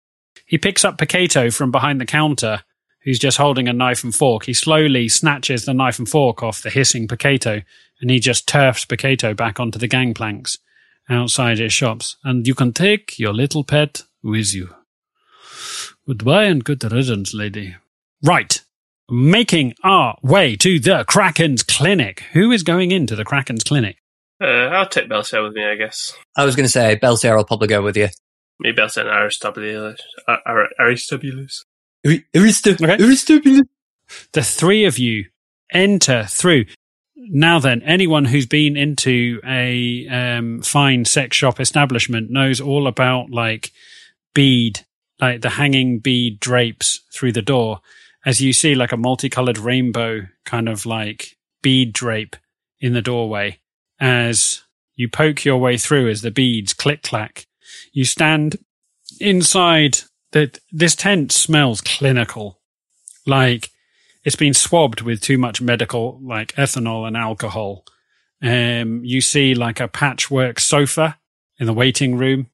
He picks up Pacato from behind the counter, who's just holding a knife and fork. He slowly snatches the knife and fork off the hissing Pacato, and he just turfs Pacato back onto the gangplanks outside his shops. And you can take your little pet with you. Goodbye and good riddance, lady. Right. Making our way to the Kraken's clinic. Who is going into the Kraken's clinic? Uh, I'll take Belciar with me, I guess. I was going to say, Belciar will probably go with you. Me, Belciar and Aristobulus. Ar- Ar- Aristobulus. Okay. the three of you enter through. Now then, anyone who's been into a um, fine sex shop establishment knows all about like bead, like the hanging bead drapes through the door. As you see, like a multicolored rainbow kind of like bead drape in the doorway. As you poke your way through, as the beads click clack, you stand inside. That this tent smells clinical, like it's been swabbed with too much medical, like ethanol and alcohol. Um, you see like a patchwork sofa in the waiting room,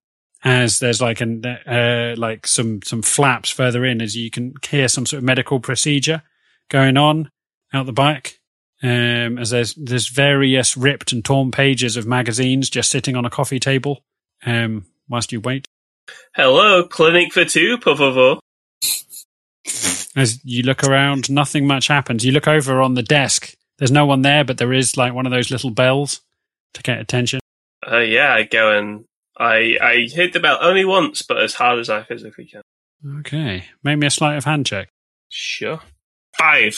as there's like an uh, like some some flaps further in, as you can hear some sort of medical procedure going on out the back. Um, as there's there's various ripped and torn pages of magazines just sitting on a coffee table. Um, whilst you wait. Hello, clinic for two, por favor. As you look around, nothing much happens. You look over on the desk. There's no one there, but there is like one of those little bells to get attention. Uh, yeah, I go and I I hit the bell only once, but as hard as I physically can. Okay. Make me a sleight of hand check. Sure. Five.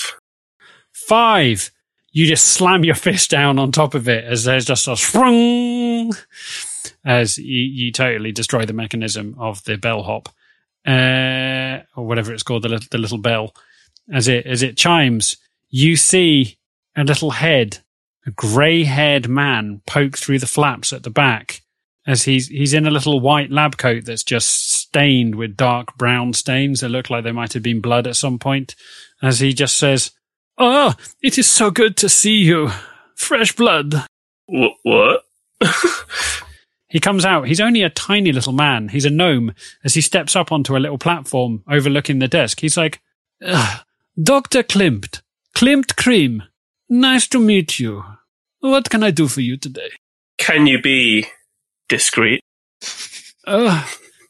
Five. You just slam your fist down on top of it as there's just a sprung as you, you totally destroy the mechanism of the bellhop, uh, or whatever it's called, the little, the little bell. As it, as it chimes, you see a little head, a grey haired man poke through the flaps at the back as he's, he's in a little white lab coat that's just stained with dark brown stains that look like they might have been blood at some point. As he just says, Oh, it is so good to see you. Fresh blood. Wh- what? He comes out. He's only a tiny little man. He's a gnome. As he steps up onto a little platform overlooking the desk, he's like, "Ugh, Dr. Klimt. Klimt Cream. Nice to meet you. What can I do for you today? Can you be discreet? Uh,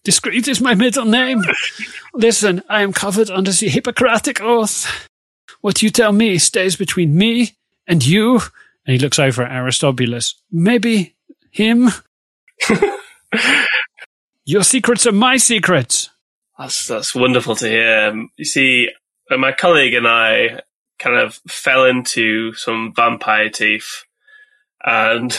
discreet is my middle name. Listen, I am covered under the Hippocratic Oath. What you tell me stays between me and you. And he looks over at Aristobulus. Maybe him? Your secrets are my secrets. That's that's wonderful to hear. Um, you see, uh, my colleague and I kind of fell into some vampire teeth, and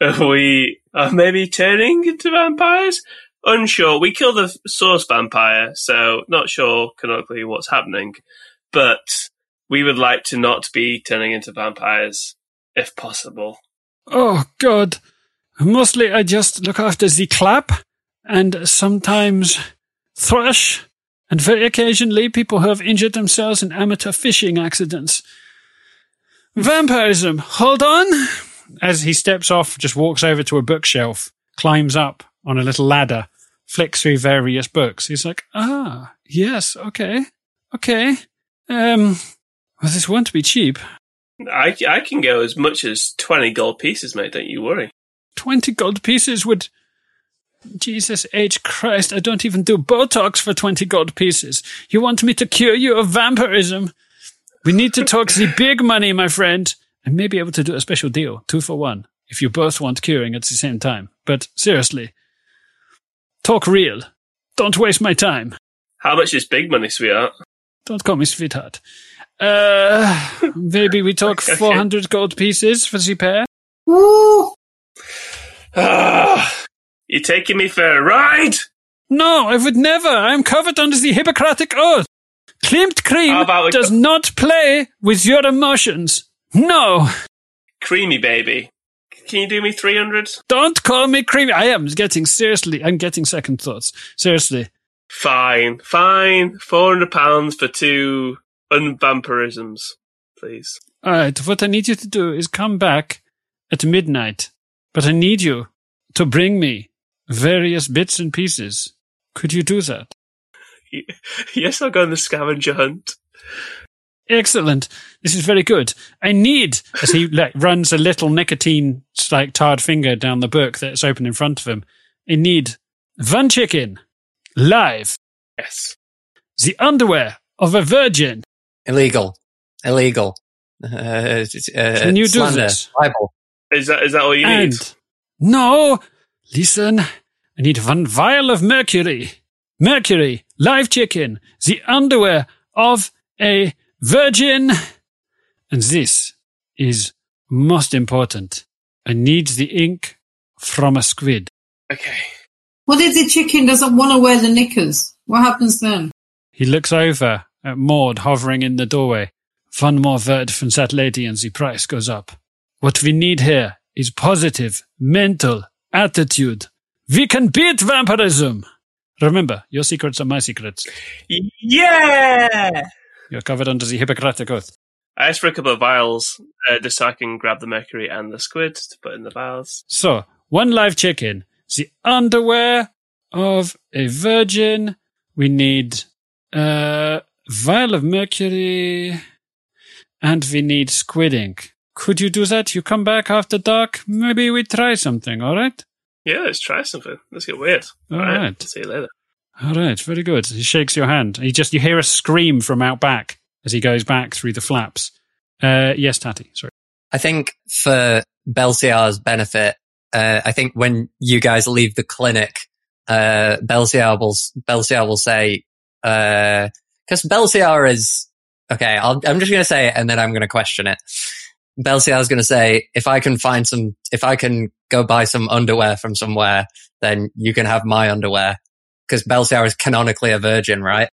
we are maybe turning into vampires. Unsure. We killed the source vampire, so not sure canonically what's happening, but we would like to not be turning into vampires if possible. Oh, God. Mostly I just look after the clap and sometimes thrush, and very occasionally people who have injured themselves in amateur fishing accidents. Vampirism, hold on! As he steps off, just walks over to a bookshelf, climbs up on a little ladder, flicks through various books. He's like, ah, yes, okay, okay. Um, well, this won't be cheap. I, I can go as much as 20 gold pieces, mate, don't you worry. 20 gold pieces would. Jesus H. Christ, I don't even do Botox for 20 gold pieces. You want me to cure you of vampirism? We need to talk the big money, my friend. I may be able to do a special deal, two for one, if you both want curing at the same time. But seriously, talk real. Don't waste my time. How much is big money, sweetheart? Don't call me sweetheart. Uh, maybe we talk Okay. 400 gold pieces for the pair? Ooh, Ah, you taking me for a ride? No, I would never. I am covered under the Hippocratic Oath. Klimt Cream How about we does not play with your emotions. No, Creamy baby. Can you do me 300? don't call me creamy. I am getting seriously. I'm getting second thoughts. Seriously. Fine, fine. £400 for two unvampirisms, please. All right. What I need you to do is come back at midnight, but I need you to bring me various bits and pieces. Could you do that? Yes, I'll go on the scavenger hunt. Excellent. This is very good. I need, as he like, runs a little nicotine like tarred finger down the book that's open in front of him. I need one chicken, live, Yes. the underwear of a virgin. Illegal. Illegal. Uh, uh, Can you do this? Libel. Is that is that all you and need? no, listen. I need one vial of mercury. Mercury, live chicken, the underwear of a virgin. And this is most important. I need the ink from a squid. Okay. what if the chicken doesn't want to wear the knickers? What happens then? He looks over at Maud hovering in the doorway. One more word from that lady and the price goes up. What we need here is positive mental attitude. We can beat vampirism. Remember, your secrets are my secrets. Yeah! You're covered under the Hippocratic Oath. I asked for a couple of vials uh, just so I can grab the mercury and the squid to put in the vials. So, one live chicken, the underwear of a virgin. We need a vial of mercury, and we need squid ink. Could you do that? You come back after dark. Maybe we try something. All right. Yeah, let's try something. Let's get weird. All All right. right. See you later. All right. Very good. He shakes your hand. He just you hear a scream from out back as he goes back through the flaps. Uh, yes, Tatty. Sorry. I think for Belciar's benefit, uh, I think when you guys leave the clinic, uh, Belciar will, Belciar will say, uh, cause Belciar is, okay, I'll, I'm just going to say it and then I'm going to question it. Belciar's going to say, if I can find some, if I can go buy some underwear from somewhere, then you can have my underwear. Cause Belciar is canonically a virgin, right?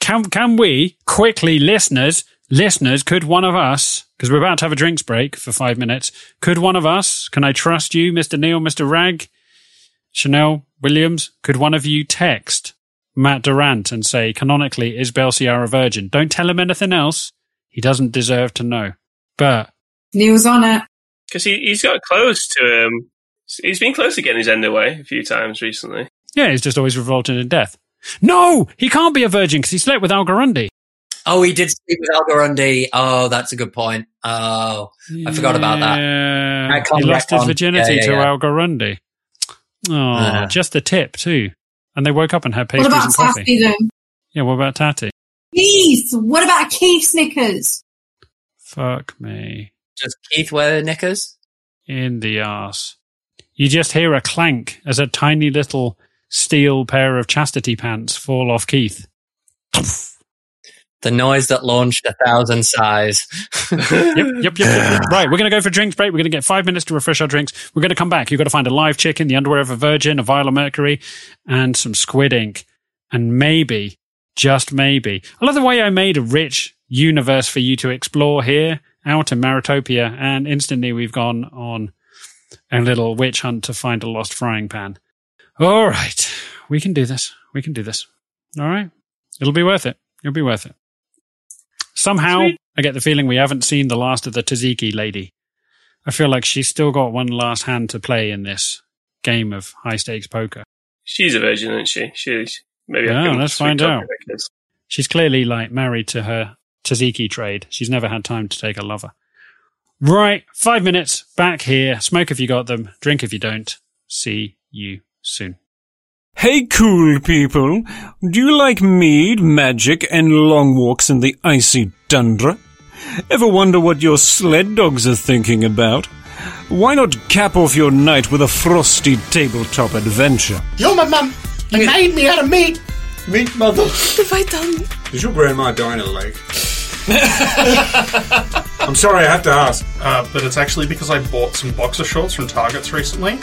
Can can we quickly, listeners, listeners, could one of us, because we're about to have a drinks break for five minutes, could one of us, can I trust you, Mr. Neal, Mr. Rag, Chanelle Williams, could one of you text Matt Durrant and say, canonically, is Belciar a virgin? Don't tell him anything else. He doesn't deserve to know. But Neal's on it. Because he, he's got close to him. He's been close to getting his end away a few times recently. yeah, he's just always revolted in death. No, he can't be a virgin because he slept with Algarundi. Oh, he did sleep with Algarundi. Oh, that's a good point. Oh, I forgot about that. Yeah. Retcon, He lost his retcon. virginity Yeah, yeah, to. Algarundi. Oh, Yeah. just the tip too. And they woke up and had What about and coffee. Tatty then? Yeah, what about Tatty? Keith! What about Keith Snickers? Fuck me. Does Keith wear knickers? In the arse. you just hear a clank as a tiny little steel pair of chastity pants fall off Keith. The noise that launched a thousand sighs. yep, yep, yep, yep. Right, we're going to go for drinks break. We're going to get five minutes to refresh our drinks. We're going to come back. You've got to find a live chicken, the underwear of a virgin, a vial of mercury, and some squid ink. And maybe, just maybe, I love the way I made a rich universe for you to explore here out in Maritopia. And instantly we've gone on a little witch hunt to find a lost frying pan. All right, we can do this. We can do this. All right. It'll be worth it. It'll be worth it. Somehow, Sweet. I get the feeling we haven't seen the last of the tzatziki lady. I feel like she's still got one last hand to play in this game of high stakes poker. She's a virgin, isn't she? She's maybe. Can let's find out. her, I guess. She's clearly like married to her tzatziki trade. She's never had time to take a lover. Right, five minutes back here. Smoke if you got them, drink if you don't. See you soon. Hey, cool people. Do you like mead, magic, and long walks in the icy tundra? Ever wonder what your sled dogs are thinking about? Why not cap off your night with a frosty tabletop adventure? You're my mum. You made me out of meat. Meat mother. If I done Is your grandma dying of leg? I'm sorry, I have to ask. Uh, but it's actually because I bought some boxer shorts from Targets recently.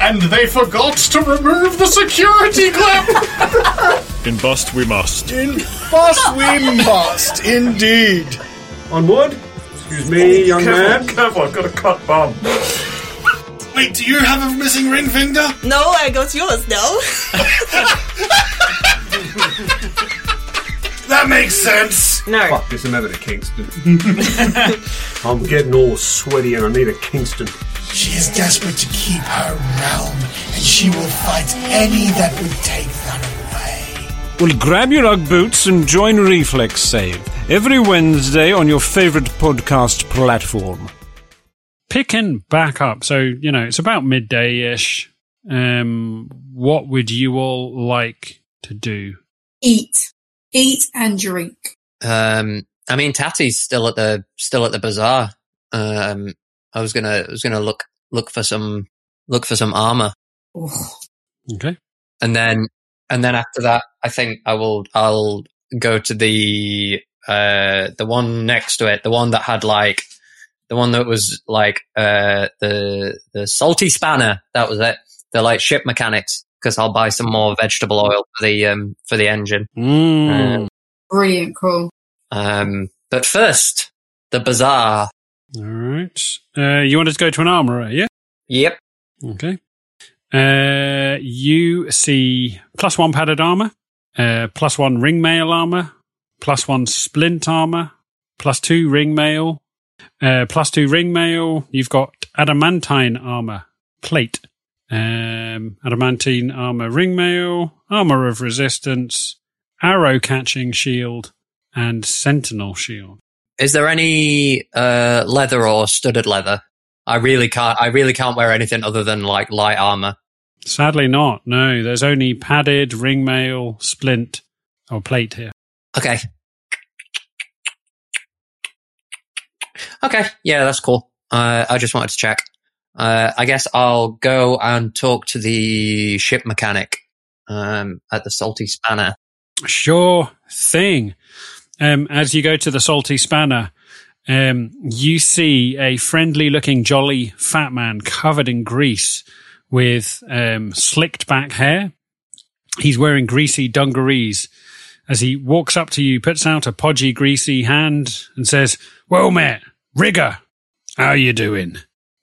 And they forgot to remove the security clip! In bust we must. In bust we must, indeed. Onward. Excuse me, young man. Careful, I've got a cut bum. Wait, do you have a missing ring finger? No, I got yours now. That makes sense. No. Fuck this, I'm having a Kingston. I'm getting all sweaty and I need a Kingston. She is desperate to keep her realm, and she will fight any that would take that away. Well, grab your Ugg boots and join Reflex Save every Wednesday on your favorite podcast platform. Picking back up. So, you know, it's about midday ish. Um, what would you all like to do? Eat. Eat and drink. Um, I mean, Tatty's still at the still at the bazaar. Um, I was gonna I was gonna look look for some look for some armor, Oh, Okay. and then and then after that, I think I will I'll go to the uh the one next to it, the one that had like the one that was like uh the the salty spanner. That was it. The like ship mechanics because I'll buy some more vegetable oil for the um for the engine. Mm. brilliant, cool. Um, but first, the bazaar. All right. Uh, you wanted to go to an armorer, yeah? Yep. Okay. Uh, you see plus one padded armor, uh, plus one ring mail armor, plus one splint armor, plus two ring mail, uh, plus two ring mail. You've got adamantine armor plate, um, adamantine armor ringmail, armor of resistance, arrow catching shield, and sentinel shield. Is there any uh, leather or studded leather? I really can't. I really can't wear anything other than like light armor. Sadly, not. No, there's only padded ringmail, splint, or plate here. Okay. Okay. Yeah, that's cool. Uh, I just wanted to check. Uh, I guess I'll go and talk to the ship mechanic um, at the Salty Spanner. Sure thing. Um, as you go to the salty spanner, um, you see a friendly looking, jolly fat man covered in grease with um, slicked back hair. He's wearing greasy dungarees. As he walks up to you, puts out a podgy, greasy hand and says, Well met, Rigger. How are you doing?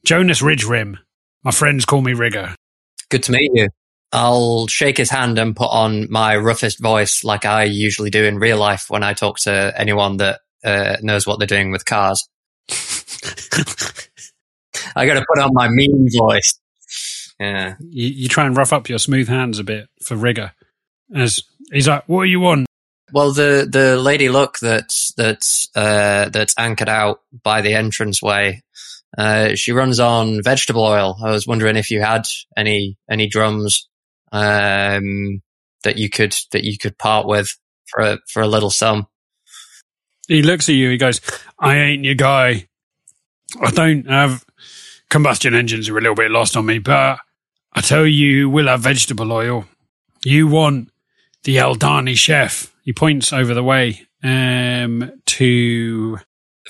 Jonas Ridgerim. My friends call me Rigger. Good to meet you. I'll shake his hand and put on my roughest voice like I usually do in real life when I talk to anyone that uh, knows what they're doing with cars. I got to put on my mean voice. Yeah. you, you try and rough up your smooth hands a bit for Rigger. As he's like, "What do you want?" Well, the the lady look that's that's uh, that's anchored out by the entranceway. Uh, she runs on vegetable oil. I was wondering if you had any any drums um, that you could that you could part with for a, for a little sum. He looks at you. He goes, "I ain't your guy. I don't have combustion engines are a little bit lost on me, but I tell you, we'll have vegetable oil. You want the Eldani chef. He points over the way um, to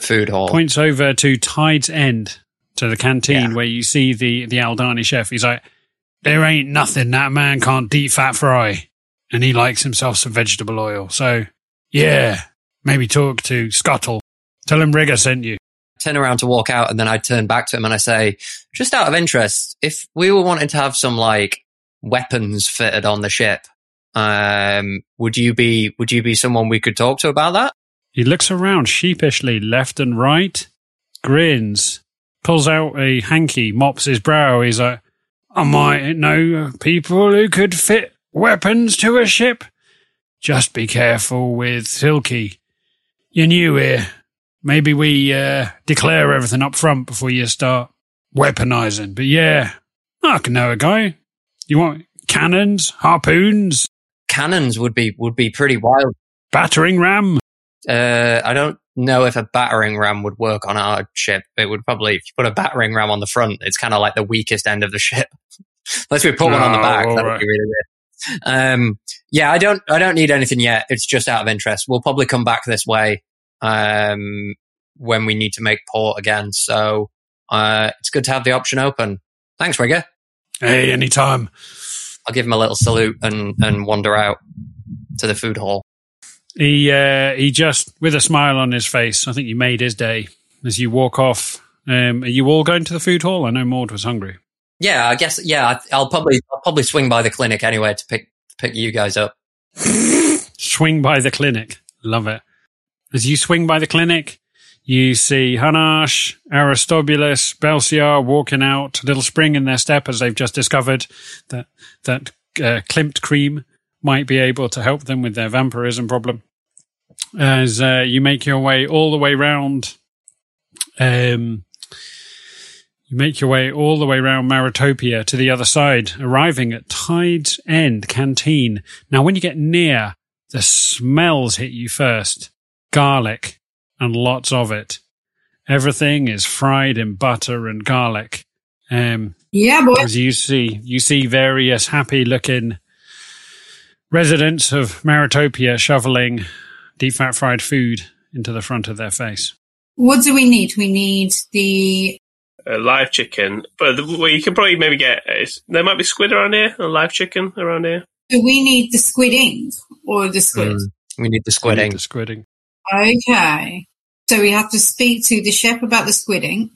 Food hall. points over to Tide's End to the canteen Yeah. where you see the the Aldani chef. He's like, "There ain't nothing that man can't deep fat fry," and he likes himself some vegetable oil. So, yeah, maybe talk to Scuttle. Tell him Rigger sent you. turn around to walk out and then I turn back to him and I say, just out of interest, if we were wanting to have some like weapons fitted on the ship, um, would you be, would you be someone we could talk to about that? He looks around sheepishly, left and right, grins, pulls out a hanky, mops his brow. He's like, I might know people who could fit weapons to a ship. Just be careful with Silky. You're new here. Maybe we uh, declare everything up front before you start weaponizing. But yeah, I can know a guy. You want cannons, harpoons, Cannons would be, would be pretty wild. battering ram? Uh, I don't know if a battering ram would work on our ship. It would probably, if you put a battering ram on the front, it's kind of like the weakest end of the ship. Unless we put one on the back, that would right. be really weird. Um, yeah, I don't, I don't need anything yet. It's just out of interest. We'll probably come back this way, um, when we need to make port again. So, uh, it's good to have the option open. Thanks, Rigger. Hey, anytime. I'll give him a little salute and, and wander out to the food hall. He uh, he just with a smile on his face. I think you made his day as you walk off. Um, are you all going to the food hall? I know Maud was hungry. Yeah, I guess, yeah, I'll probably, I'll probably swing by the clinic anyway to pick, pick you guys up. Swing by the clinic. Love it. As you swing by the clinic, you see Hunnarsh, Aristobulus, Belciar walking out, a little spring in their step as they've just discovered that that uh, Klimt cream might be able to help them with their vampirism problem. As uh, you make your way all the way round, um, you make your way all the way around Maritopia to the other side, arriving at Tide's End Canteen. Now, when you get near, the smells hit you first garlic and lots of it. Everything is fried in butter and garlic. Um, Yeah, boy. as you see, you see various happy looking residents of Maritopia shoveling deep fat fried food into the front of their face. What do we need? We need the. A live chicken, but the, well, you can probably maybe get. Is, there might be squid around here, a live chicken around here. Do we need the squid ink or the squid? Mm, we need the squidding. The squidding. Okay. So we have to speak to the chef about the squid ink.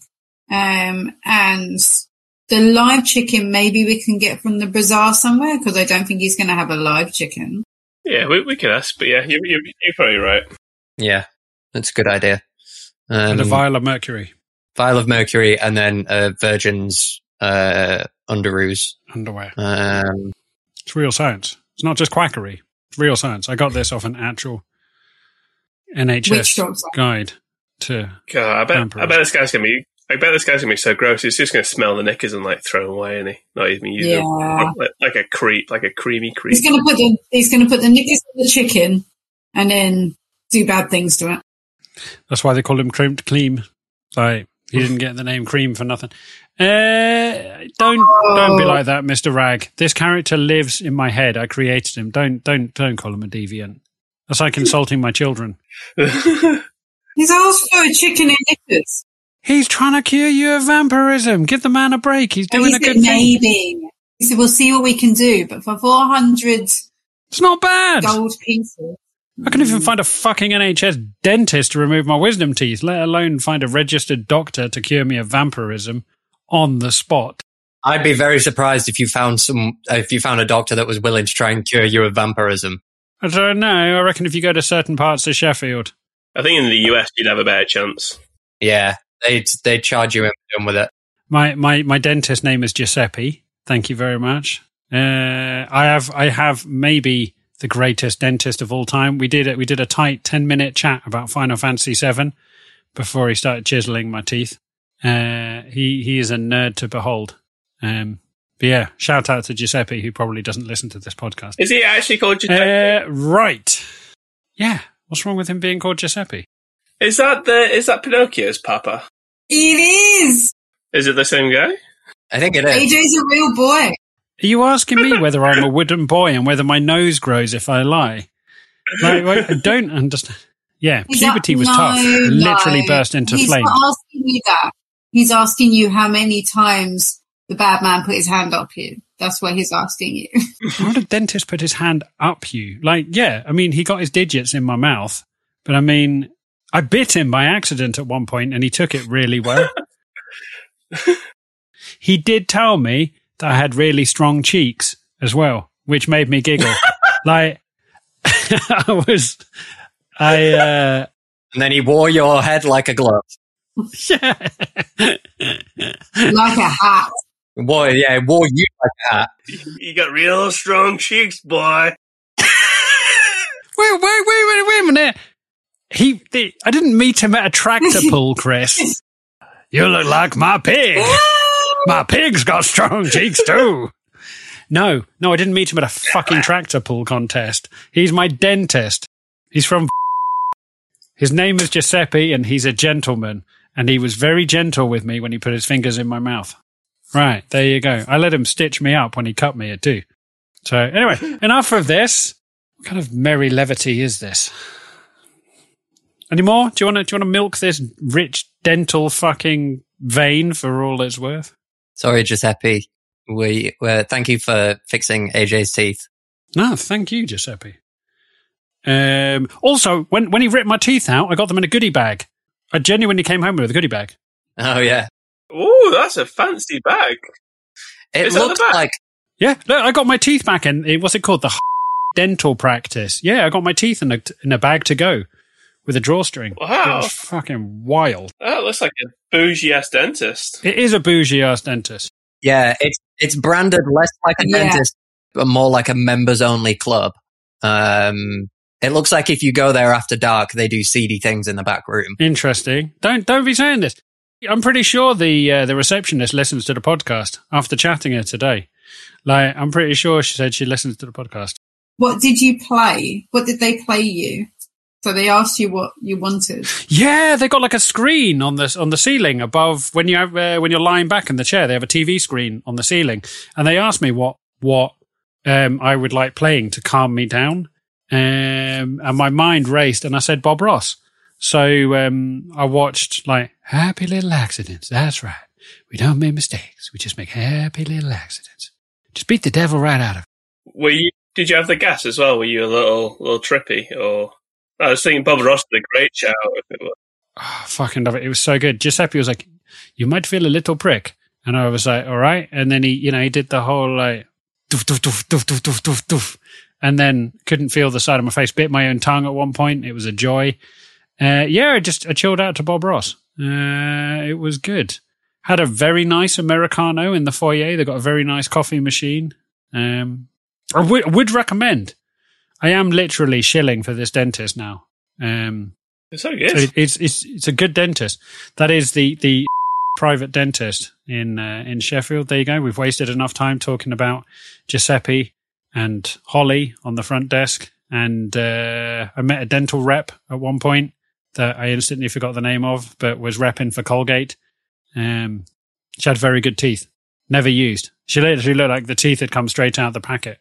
Um, and the live chicken, maybe we can get from the bazaar somewhere because I don't think he's going to have a live chicken. Yeah, we, we could ask, but yeah, you, you, you're probably right. Yeah, that's a good idea. and a Um, vial of mercury vial of mercury and then uh, virgin's uh, underoos. underwear. Um, It's real science. It's not just quackery. It's real science. I got this off an actual NHS guide to God, I bet, I bet this guy's gonna be. I bet this guy's gonna be so gross. He's just gonna smell the knickers and like throw them away, and he not even use them Yeah. like, like a creep, like a creamy creep. He's going to put the, he's going to put the knickers on the chicken and then do bad things to it. That's why they call him Cream Clean. Like he didn't get the name Cream for nothing. Uh, don't don't be like that, Mister Rag. This character lives in my head. I created him. Don't don't don't call him a deviant. That's like insulting my children. He's asked for a chicken and knickers. He's trying to cure you of vampirism. Give the man a break. He's doing he a said good thing. maybe. He said, we'll see what we can do. But for 400 It's not bad. gold pieces. I can even find a fucking NHS dentist to remove my wisdom teeth, let alone find a registered doctor to cure me of vampirism on the spot. I'd be very surprised if you found some if you found a doctor that was willing to try and cure you of vampirism. I don't know. I reckon if you go to certain parts of Sheffield, I think in the US you'd have a better chance. Yeah, they'd they'd charge you in done with it. my my my dentist name is Giuseppe. Thank you very much. Uh, I have I have maybe the greatest dentist of all time. We did it. We did a tight ten minute chat about Final Fantasy VII before he started chiseling my teeth. Uh, he he is a nerd to behold. Um, but yeah, shout out to Giuseppe who probably doesn't listen to this podcast. Is he actually called Giuseppe? Uh, right. Yeah. What's wrong with him being called Giuseppe? is that the is that Pinocchio's papa? It is! Is it the same guy? I think it is. AJ's a real boy. Are you asking me whether I'm a wooden boy and whether my nose grows if I lie? Like, like, I don't understand. Yeah, He's puberty a- was tough. no, Literally burst into He's flames. not asking you that. He's asking you how many times the bad man put his hand up you. That's what he's asking you. How did dentist put his hand up you? Like, yeah, I mean, he got his digits in my mouth, but I mean, I bit him by accident at one point and he took it really well. he did tell me that I had really strong cheeks as well, which made me giggle. like, I was, I, uh, And then he wore your head like a glove. yeah. like a hat. Wore, yeah, wore you like a hat. You got real strong cheeks, boy. Wait, wait, wait, wait, wait a minute. He, the, I didn't meet him at a tractor pull, Chris. You look like my pig. My pig's got strong cheeks too. No, no, I didn't meet him at a fucking tractor pull contest. He's my dentist. He's from. His name is Giuseppe, and he's a gentleman. And he was very gentle with me when he put his fingers in my mouth. Right, there you go. I let him stitch me up when he cut me too. So anyway, enough of this. What kind of merry levity is this? Any more? Do you want to? Do you want to milk this rich dental fucking vein for all it's worth? Sorry, Giuseppe. We, uh, thank you for fixing AJ's teeth. No, thank you, Giuseppe. Um, also, when when he ripped my teeth out, I got them in a goodie bag. I genuinely came home with a goodie bag. Oh yeah. Oh, that's a fancy bag. It Is that the looked back? like Yeah, look, I got my teeth back in. What's it called? The dental practice. Yeah, I got my teeth in a in a bag to go with a drawstring. Wow. It was fucking wild. That looks like a bougie ass dentist. It is a bougie ass dentist. Yeah, it's it's branded less like a Yeah. dentist, but more like a members only club. Um, it looks like if you go there after dark, they do seedy things in the back room. Interesting. Don't don't be saying this. I'm pretty sure the uh, the receptionist listens to the podcast after chatting her today. Like, I'm pretty sure she said she listens to the podcast. What did you play? What did they play you? So they asked you what you wanted. Yeah, they got like a screen on the on the ceiling above when you have uh, when you're lying back in the chair. They have a TV screen on the ceiling, and they asked me what what um, I would like playing to calm me down. Um, and my mind raced, and I said Bob Ross. So um, I watched like Happy Little Accidents. That's right. We don't make mistakes. We just make happy little accidents. Just beat the devil right out of it. Were you? Did you have the gas as well? Were you a little little trippy? Or I was thinking Bob Ross did a great. If. Oh, fucking love it. It was so good. Giuseppe was like, "You might feel a little prick," and I was like, "All right." And then he, you know, he did the whole like, doof, doof, doof, doof, doof, doof, doof, doof, and then couldn't feel the side of my face. Bit my own tongue at one point. It was a joy. Uh, yeah, I just I chilled out to Bob Ross. Uh, it was good. Had a very nice americano in the foyer. They got a very nice coffee machine. Um, I would would recommend. I am literally shilling for this dentist now. Um, It's so so good. it- it's it's it's a good dentist. That is the the private dentist in uh, in Sheffield. There you go. We've wasted enough time talking about Giuseppe and Holly on the front desk. And uh, I met a dental rep at one point that I instantly forgot the name of, but was repping for Colgate. Um, she had very good teeth, never used. She literally looked like the teeth had come straight out of the packet.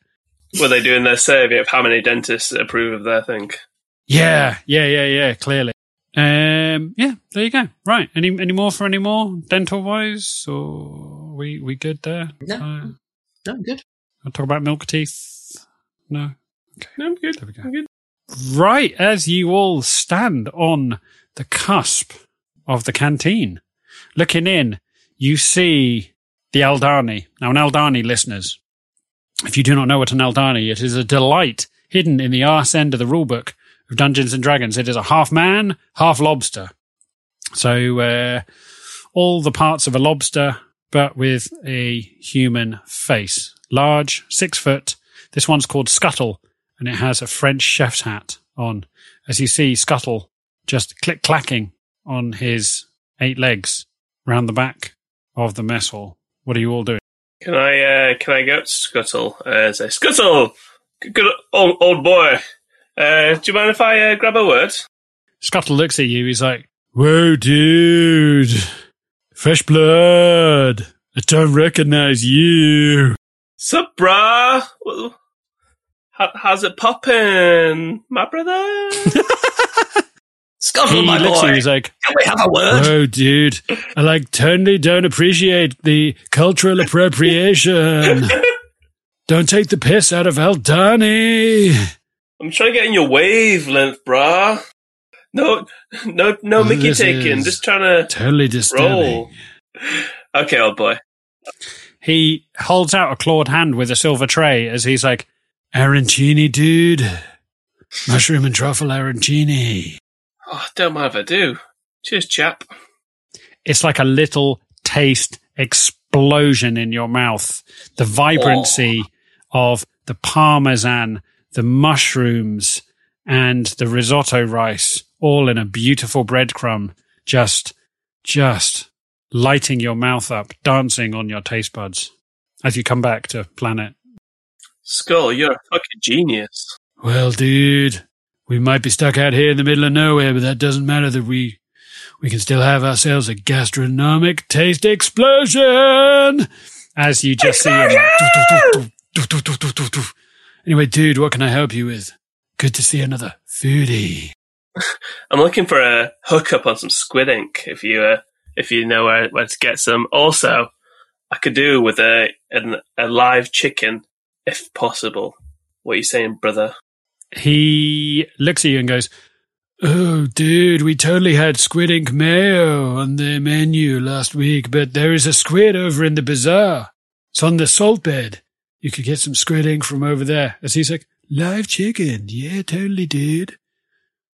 Were they doing their survey of how many dentists approve of their thing? Yeah, yeah, yeah, yeah. Clearly. Um, yeah, there you go. Right. Any any more for any more dental wise, or we we good there? No. Uh, No, good. I'll talk about milk teeth. No. Okay, no, I'm good. There we go. I'm good. Right as you all stand on the cusp of the canteen, looking in, you see the Aldani. Now, an Aldani, listeners, if you do not know what an Aldani, it is a delight hidden in the arse end of the rulebook of Dungeons and Dragons. It is a half man, half lobster. So, uh, all the parts of a lobster, but with a human face. Large, six foot. This one's called Scuttle, and it has a French chef's hat on. As you see, Scuttle just click clacking on his eight legs round the back of the mess hall. What are you all doing? Can I uh, can I go up to Scuttle uh, say Scuttle, good old, old boy? Uh, do you mind if I uh, grab a word? Scuttle looks at you. He's like, Whoa, dude. Fresh blood. I don't recognize you. Sup, brah? How, how's it poppin', my brother? Scuttle, He my you, boy. he's like, Can we have a word? Whoa, dude. I like totally don't appreciate the cultural appropriation. don't take the piss out of Aldani. I'm trying to get in your wavelength, brah. No, no, no Well, Mickey taking. Just trying to Totally disturbing. roll. Okay, old boy. He holds out a clawed hand with a silver tray as he's like, Arancini, dude. Mushroom and truffle arancini. Oh, don't mind if I do. Cheers, chap. It's like a little taste explosion in your mouth. The vibrancy oh. of the parmesan, the mushrooms, and the risotto rice, all in a beautiful breadcrumb, just, just lighting your mouth up, dancing on your taste buds as you come back to planet. Skull, you're a fucking genius. Well, dude, we might be stuck out here in the middle of nowhere, but that doesn't matter that we we can still have ourselves a gastronomic taste explosion. As you just see. Anyway, dude, what can I help you with? Good to see another foodie. I'm looking for a hookup on some squid ink. If you, uh, if you know where, where to get some. Also, I could do with a an, a live chicken, if possible. What are you saying, brother? He looks at you and goes, Oh, dude, we totally had squid ink mayo on the menu last week, but there is a squid over in the bazaar. It's on the salt bed. You could get some squid ink from over there. As he's like, live chicken. Yeah, totally, dude.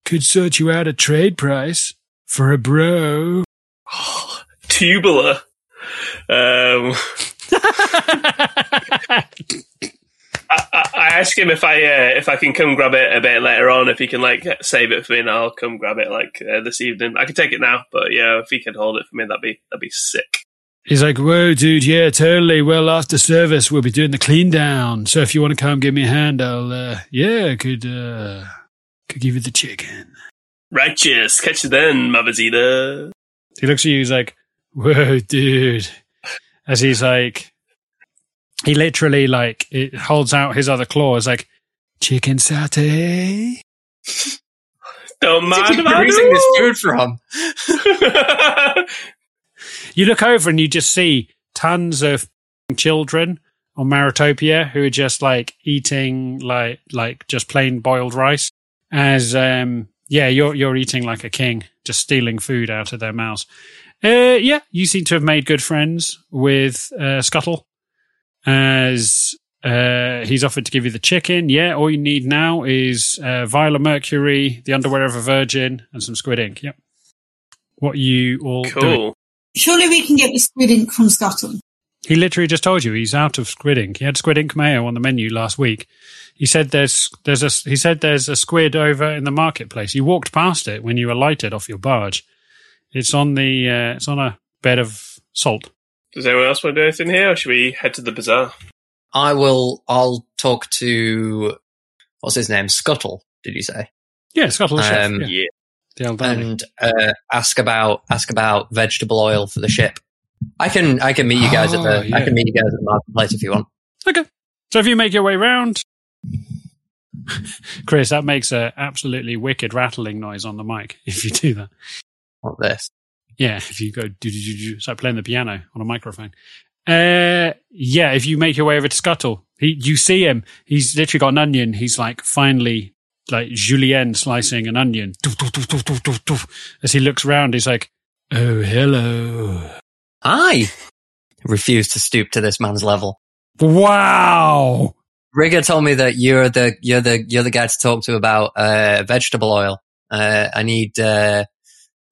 Could sort you out a trade price for a bro. Tubular. Um, I, I, I ask him if I uh, if I can come grab it a bit later on. If he can like save it for me, and I'll come grab it like uh, this evening. I can take it now, but yeah, if he can hold it for me, that'd be that'd be sick. He's like, whoa, dude, yeah, totally. Well, after service, we'll be doing the clean down. So if you want to come give me a hand, I'll, uh, yeah, could, uh, could give you the chicken. Righteous, catch you then, Mavazita. He looks at you, he's like, whoa, dude. As he's like, he literally like, it holds out his other claw. It's like, chicken satay. Don't mind Where's if I using this do. food from? You look over and you just see tons of children on Maritopia who are just like eating like like just plain boiled rice. As um yeah, you're you're eating like a king, just stealing food out of their mouths. Uh yeah, you seem to have made good friends with uh Scuttle. As uh he's offered to give you the chicken. Yeah, all you need now is uh vial of mercury, the underwear of a virgin, and some squid ink. Yep. What you all doing? Cool. Surely we can get the squid ink from Scuttle. He literally just told you he's out of squid ink. He had squid ink mayo on the menu last week. He said there's there's a he said there's a squid over in the marketplace. You walked past it when you alighted off your barge. It's on the uh, it's on a bed of salt. Does anyone else want to do anything here, or should we head to the bazaar? I will. I'll talk to what's his name, Scuttle. Did you say? Yeah, Scuttle the chef. Um, Yeah, Yeah. the Aldani. and uh, ask about ask about vegetable oil for the ship. I can I can meet you guys at Oh, the yeah. I can meet you guys at the marketplace if you want. Okay. So if you make your way round, Chris, that makes a absolutely wicked rattling noise on the mic. If you do that. Want this? Yeah, if you go do do do do, it's like playing the piano on a microphone. Uh, yeah, if you make your way over to Scuttle, he you see him. He's literally got an onion. He's like finally like julienne slicing an onion. Doof, doof, doof. As he looks around, he's like, "Oh, hello! I refuse to stoop to this man's level. Wow! Rigger told me that you're the you're the you're the guy to talk to about uh, vegetable oil. Uh, I need uh,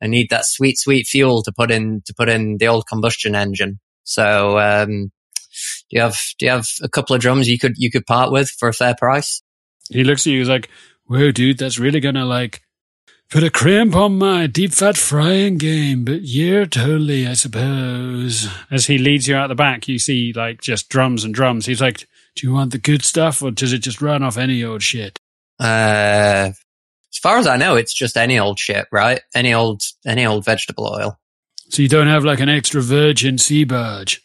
I need that sweet sweet fuel to put in to put in the old combustion engine. So um, do you have do you have a couple of drums you could you could part with for a fair price? He looks at you. He's like, "Whoa, dude, that's really gonna like." Put a cramp on my deep fat frying game, but yeah, totally, I suppose. As he leads you out the back, you see like just drums and drums. He's like, Do you want the good stuff or does it just run off any old shit? Uh, as far as I know, it's just any old shit, right? Any old any old vegetable oil. So you don't have like an extra virgin sea barge?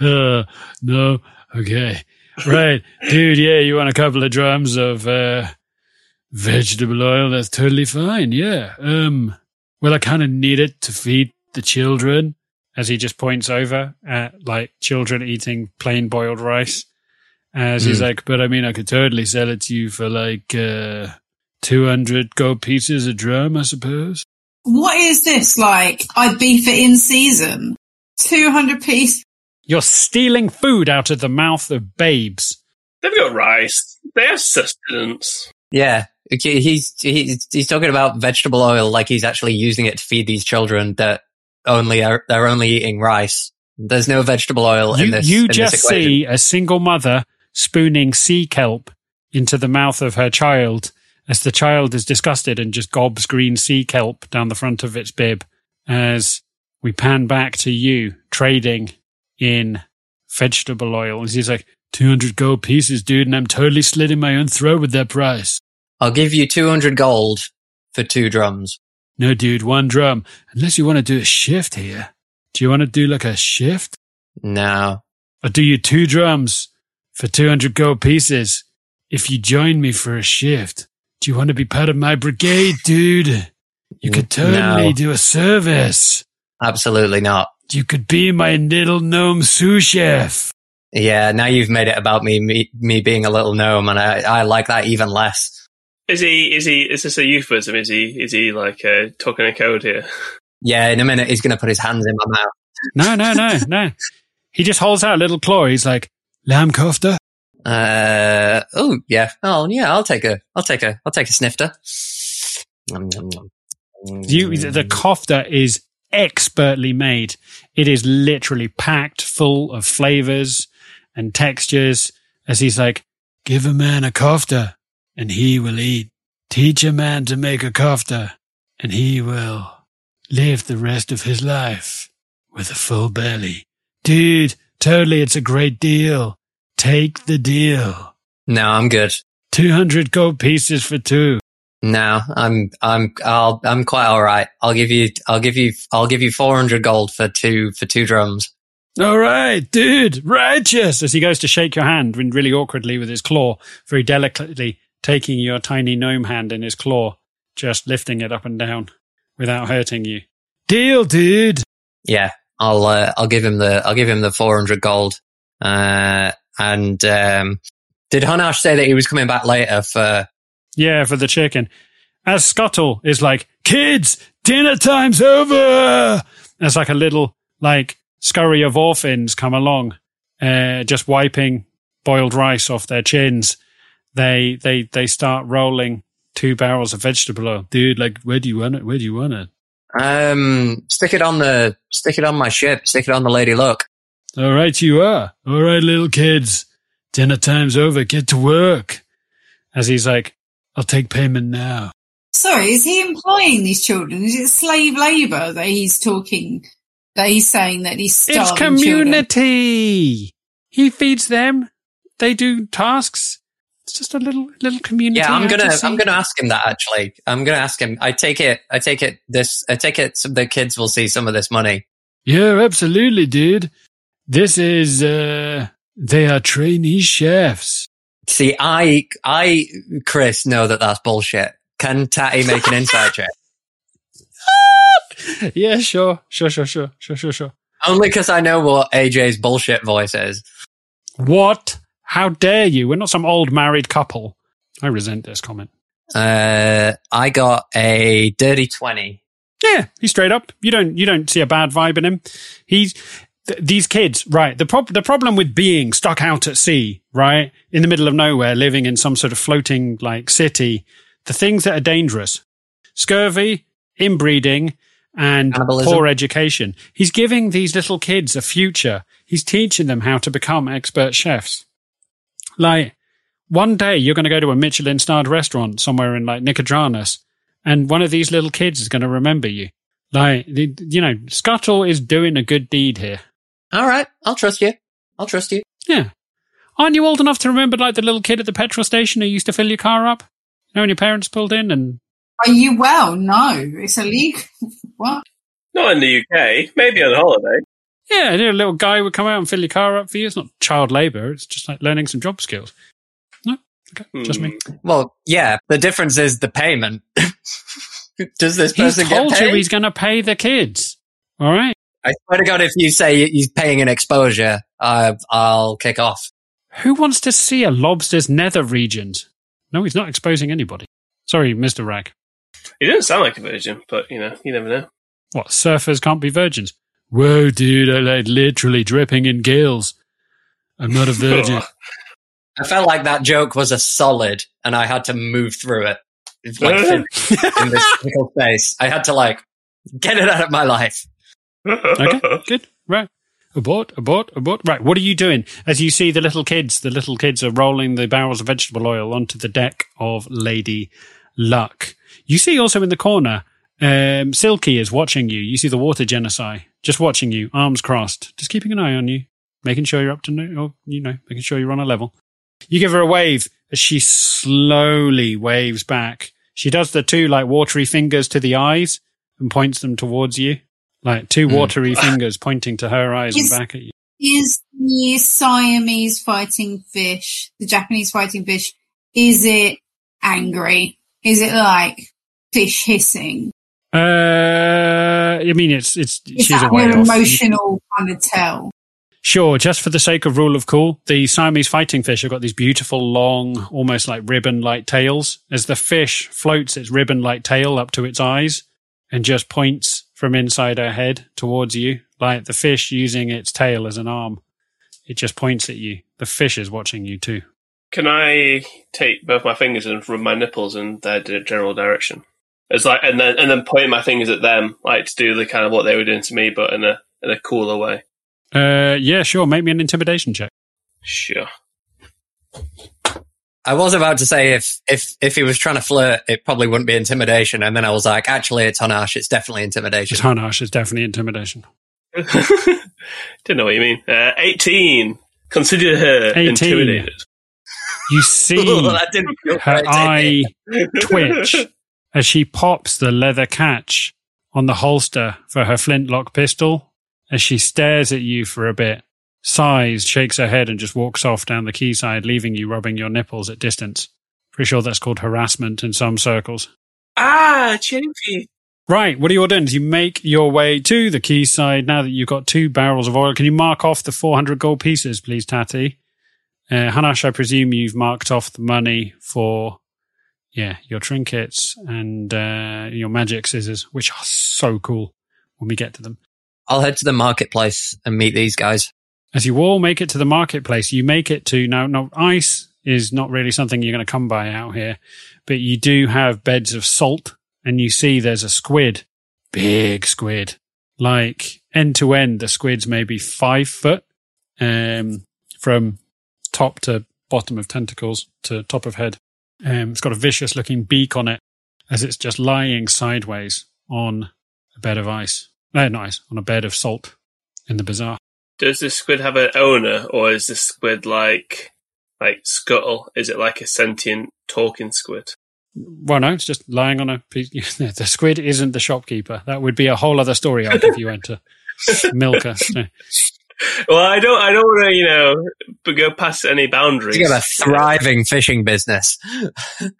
Uh, no? Okay. Right. Dude, yeah, you want a couple of drums of uh, vegetable oil? That's totally fine. Yeah. Um, well, I kind of need it to feed the children as he just points over at like children eating plain boiled rice. As he's Mm. like, but I mean, I could totally sell it to you for like uh, 200 gold pieces a drum, I suppose. What is this like? I beef it in season. 200 piece. You're stealing food out of the mouth of babes. They've got rice. They have sustenance. Yeah, he's he's he's talking about vegetable oil like he's actually using it to feed these children that only are they're only eating rice. There's no vegetable oil in this. you in just equation. see a single mother spooning sea kelp into the mouth of her child as the child is disgusted and just gobs green sea kelp down the front of its bib as we pan back to you trading in vegetable oil. And he's like, 200 gold pieces, dude, and I'm totally slitting my own throat with that price. I'll give you 200 gold for two drums. No, dude, one drum. Unless you want to do a shift here. Do you want to do like a shift? No. I'll do you two drums for 200 gold pieces if you join me for a shift. Do you want to be part of my brigade, dude? You could totally No. do a service. Absolutely not. You could be my little gnome sous chef. Yeah, now you've made it about me, me, me being a little gnome, and I, I like that even less. Is he? Is he? Is this a euphemism? Is he? Is he like uh, talking a code here? Yeah, in a minute he's going to put his hands in my mouth. No, no, no, no. He just holds out a little claw. He's like, lamb kofta? Uh, oh yeah, oh yeah, I'll take a, I'll take a, I'll take a snifter. Nom, nom, nom. You, the kofta is expertly made. It is literally packed full of flavors and textures. As he's like, give a man a kofta and he will eat. Teach a man to make a kofta and he will live the rest of his life with a full belly. Dude, totally, it's a great deal. Take the deal. No, I'm good. 200 gold pieces for two. No, I'm, I'm, I'll, I'm quite all right. I'll give you, I'll give you, I'll give you 400 gold for two, for two drums. All right, dude, righteous. As he goes to shake your hand really awkwardly with his claw, very delicately taking your tiny gnome hand in his claw, just lifting it up and down without hurting you. Deal, dude. Yeah, I'll, uh, I'll give him the, I'll give him the 400 gold. Uh, and, um, did Hunnarsh say that he was coming back later for, Yeah, for the chicken. As Scuttle is like, kids, dinner time's over. There's like a little, like, scurry of orphans come along, uh, just wiping boiled rice off their chins. They, they, they start rolling two barrels of vegetable oil. Dude, like, where do you want it? Where do you want it? Um, stick it on the, stick it on my ship, stick it on the Lady Luck. All right, you are. All right, little kids. Dinner time's over. Get to work. As he's like, I'll take payment now. Sorry, is he employing these children? Is it slave labour that he's talking, that he's saying that he's It's starving children? community. He feeds them. They do tasks. It's just a little little community. Yeah, I'm gonna, to. I'm gonna ask him that actually. I'm gonna ask him. I take it, I take it this, I take it some, the kids will see some of this money. Yeah, absolutely, dude. This is uh they are trainee chefs. See, I, I, Chris, know that that's bullshit. Can Tatty make an insight check? Yeah, sure. Sure, sure, sure. Sure, sure, sure. Only because I know what AJ's bullshit voice is. What? How dare you? We're not some old married couple. I resent this comment. Uh, I got a dirty 20. Yeah, he's straight up. You don't you don't see a bad vibe in him. He's th- these kids, right? The prob- the problem with being stuck out at sea, right, in the middle of nowhere, living in some sort of floating like city, the things that are dangerous: scurvy, inbreeding, and Cannibalism. poor education. He's giving these little kids a future. He's teaching them how to become expert chefs. Like one day, you're going to go to a Michelin-starred restaurant somewhere in like Nicodranas, and one of these little kids is going to remember you. Like, you know, Scuttle is doing a good deed here. All right. I'll trust you. I'll trust you. Yeah. Aren't you old enough to remember, like, the little kid at the petrol station who used to fill your car up? You know, when your parents pulled in and Are you well? No, it's illegal. What? Not in the UK. Maybe on holiday. Yeah, a little guy would come out and fill your car up for you. It's not child labour. It's just like learning some job skills. No, okay, just me. Well, yeah. The difference is the payment. Does this He's person get told you he's going to pay the kids. All right. I swear to God, if you say he's paying an exposure, uh, I'll kick off. Who wants to see a lobster's nether regions? No, he's not exposing anybody. Sorry, Mr. Rag. He didn't sound like a virgin, but you know, you never know. What, surfers can't be virgins? Whoa, dude, I like literally dripping in gills. I'm not a virgin. I felt like that joke was a solid, and I had to move through it. It's like in this physical space. I had to like get it out of my life. okay, good. Right. Abort, abort, abort. Right. What are you doing? As you see the little kids, the little kids are rolling the barrels of vegetable oil onto the deck of Lady Luck. You see also in the corner, um, Silky is watching you. You see the water genasi just watching you, arms crossed, just keeping an eye on you, making sure you're up to, no- or, you know, making sure you're on a level. You give her a wave as she slowly waves back. She does the two like watery fingers to the eyes and points them towards you. Like two watery fingers pointing to her eyes and back at you. Is the Siamese fighting fish, the Japanese fighting fish, is it angry? Is it like fish hissing? Uh, I mean, it's, it's, Is she's a that way an off. emotional kind of tell? Sure, just for the sake of rule of cool, the Siamese fighting fish have got these beautiful, long, almost like ribbon like tails. As the fish floats its ribbon like tail up to its eyes and just points from inside her head towards you, like the fish using its tail as an arm. It just points at you. The fish is watching you too. Can I take both my fingers and rub my nipples in their general direction? It's like, and then and then pointing my fingers at them, like to do the kind of what they were doing to me, but in a in a cooler way. Uh, yeah, sure. Make me an intimidation check. Sure. I was about to say if if if he was trying to flirt, it probably wouldn't be intimidation, and then I was like, actually, it's Hunnarsh. It's definitely intimidation. It's Hunnarsh. It's definitely intimidation. Didn't know what you mean. Uh, Eighteen. Consider her 18. intimidated. You see that didn't feel her great, eye twitch as she pops the leather catch on the holster for her flintlock pistol as she stares at you for a bit, sighs, shakes her head, and just walks off down the quayside, leaving you rubbing your nipples at distance. Pretty sure that's called harassment in some circles. Ah, Chimpy. Right, what are you all doing? As you make your way to the quayside, now that you've got two barrels of oil, can you mark off the 400 gold pieces, please, Tatty? Uh, Hunnarsh, I presume you've marked off the money for, yeah, your trinkets and uh, your magic scissors, which are so cool when we get to them. I'll head to the marketplace and meet these guys. As you all make it to the marketplace, you make it to now. Now, ice is not really something you're going to come by out here, but you do have beds of salt, and you see there's a squid, big squid, like end to end. The squid's maybe five foot, um, from top to bottom of tentacles to top of head. Um, it's got a vicious looking beak on it, as it's just lying sideways on a bed of ice. No, not ice, on a bed of salt in the bazaar. Does this squid have an owner, or is this squid like like Scuttle? Is it like a sentient talking squid? Well, no, it's just lying on a piece. the squid isn't the shopkeeper. That would be a whole other story arc if you went to Milker. So, Well, I don't. I don't want to, you know, go past any boundaries. You got a thriving fishing business.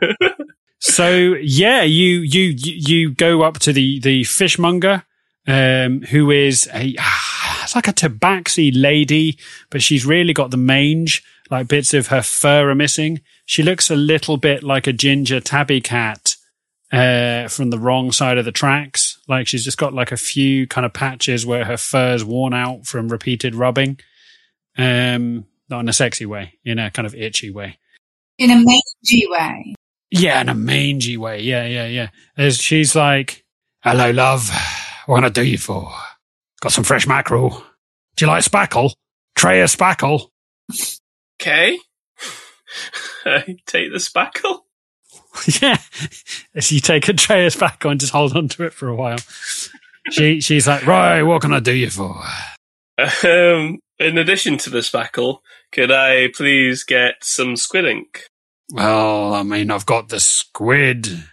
so yeah, you you you you go up to the the fishmonger, um, who is a it's like a tabaxi lady, but she's really got the mange. Like bits of her fur are missing. She looks a little bit like a ginger tabby cat uh, from the wrong side of the tracks. Like she's just got like a few kind of patches where her fur's worn out from repeated rubbing. Um, not in a sexy way, in a kind of itchy way. In a mangy way. Yeah, in a mangy way. Yeah, yeah, yeah. As she's like, "Hello, love. What can I do you for? Got some fresh mackerel. Do you like spackle? Tray of spackle." Okay. I take the spackle. yeah. As you take a tray of spackle and just hold on to it for a while. She she's like, "Right, what can I do you for?" Um, in addition to the spackle, could I please get some squid ink? Well, I mean, I've got the squid.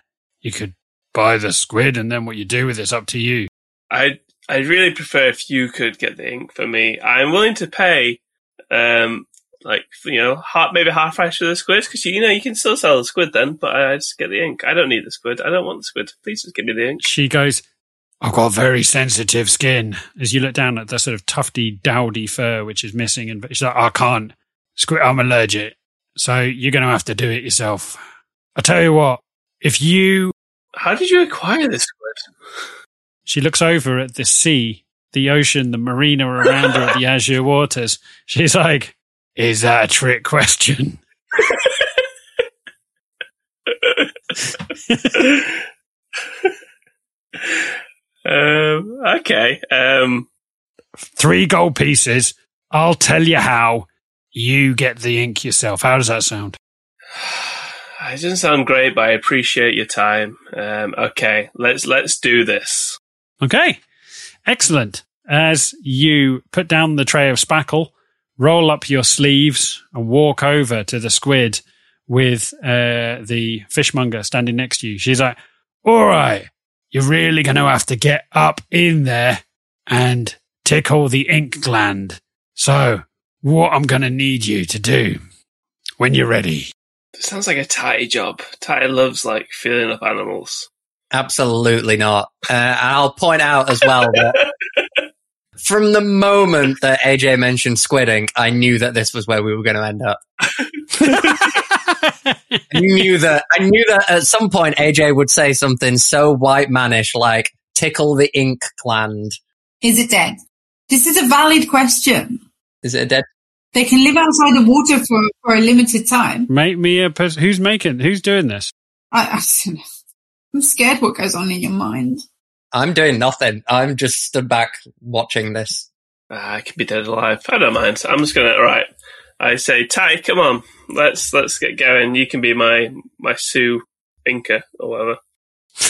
You could buy the squid, and then what you do with it's up to you. I I'd really prefer if you could get the ink for me. I'm willing to pay, um, like you know, half, maybe half price for the squid because you know you can still sell the squid then, but I just get the ink. I don't need the squid. I don't want the squid. Please just give me the ink. She goes, I've got very sensitive skin. As you look down at the sort of tufty, dowdy fur which is missing, and she's like, I can't. Squid, I'm allergic. So you're going to have to do it yourself. I tell you what, if you How did you acquire this squid? She looks over at the sea, the ocean, the marina around her at the azure waters. She's like, Is that a trick question? um, okay. Um, Three gold pieces. I'll tell you how. You get the ink yourself. How does that sound? it doesn't sound great, but I appreciate your time. Um, okay, let's let's do this. Okay. Excellent. As you put down the tray of spackle, roll up your sleeves and walk over to the squid with uh, the fishmonger standing next to you. She's like, all right, you're really going to have to get up in there and tickle the ink gland. So what I'm going to need you to do when you're ready. sounds like a tidy job. Tidy loves like feeling up animals. Absolutely not. Uh, and I'll point out as well that from the moment that AJ mentioned squid ink, I knew that this was where we were going to end up. I knew that. I knew that at some point AJ would say something so white manish like "tickle the ink gland." Is it dead? This is a valid question. Is it a dead? They can live outside the water for, for a limited time. Make me a person. Who's making, who's doing this? I, I don't know. I'm scared what goes on in your mind. I'm doing nothing. I'm just stood back watching this. Ah, I could be dead alive. I don't mind. I'm just gonna right. I say, Ty, come on, let's let's get going. You can be my my Sue Inca or whatever.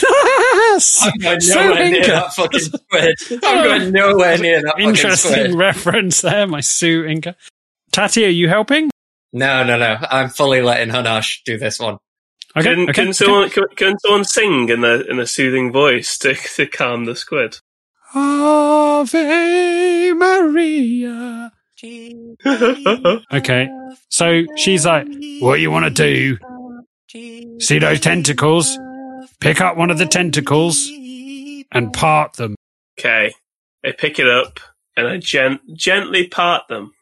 I'm going nowhere near that fucking squid. I'm going nowhere near that fucking Interesting squid. reference there, my Sue Inca. Tatty, are you helping? No, no, no. I'm fully letting Hunnarsh do this one. Okay, can, okay, can someone can, can someone sing in a in a soothing voice to to calm the squid? Ave Maria. Okay, so she's like, What you want to do? See those tentacles? Pick up one of the tentacles and part them. Okay, I pick it up and I gent- gently part them.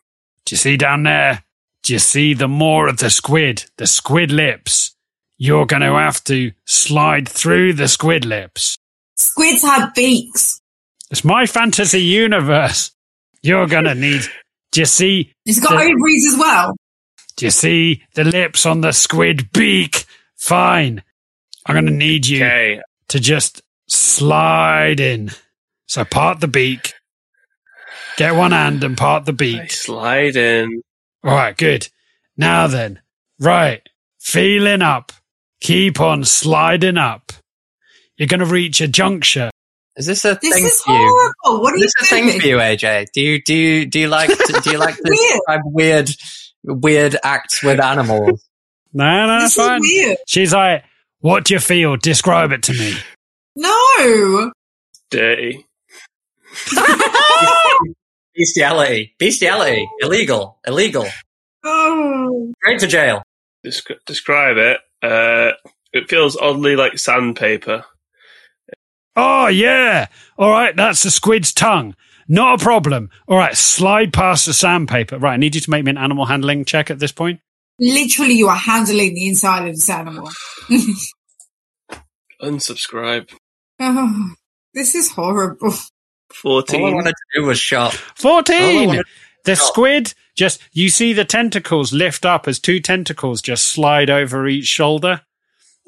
Do you see down there? Do you see the more of the squid? The squid lips. You're going to have to slide through the squid lips. Squids have beaks. It's my fantasy universe. You're going to need. Do you see? It's got the- ovaries as well. Do you see the lips on the squid beak? Fine. I'm going to need you Okay, to just slide in. So part the beak. Get one hand and part the I beak. slide in. All right, good. Now then, right, feeling up. Keep on sliding up. You're going to reach a juncture. Is this a This thing is for you? horrible. What are Is you this a thing doing? for you, AJ? Do you do you do you like to, do you like to Weird. describe weird weird acts with animals? No, no, This that's fine. is weird. She's like, what do you feel? Describe it to me. No. Dirty. Bestiality, bestiality, illegal, illegal. Oh. Straight to jail. Descri- describe it. Uh, it feels oddly like sandpaper. Oh, yeah. All right, that's the squid's tongue. Not a problem. All right, slide past the sandpaper. Right, I need you to make me an animal handling check at this point. Literally, you are handling the inside of this animal. Unsubscribe. oh, this is horrible. All I Fourteen. wanted to do was shop. 14. wanna- The oh. squid just, you see the tentacles lift up as two tentacles just slide over each shoulder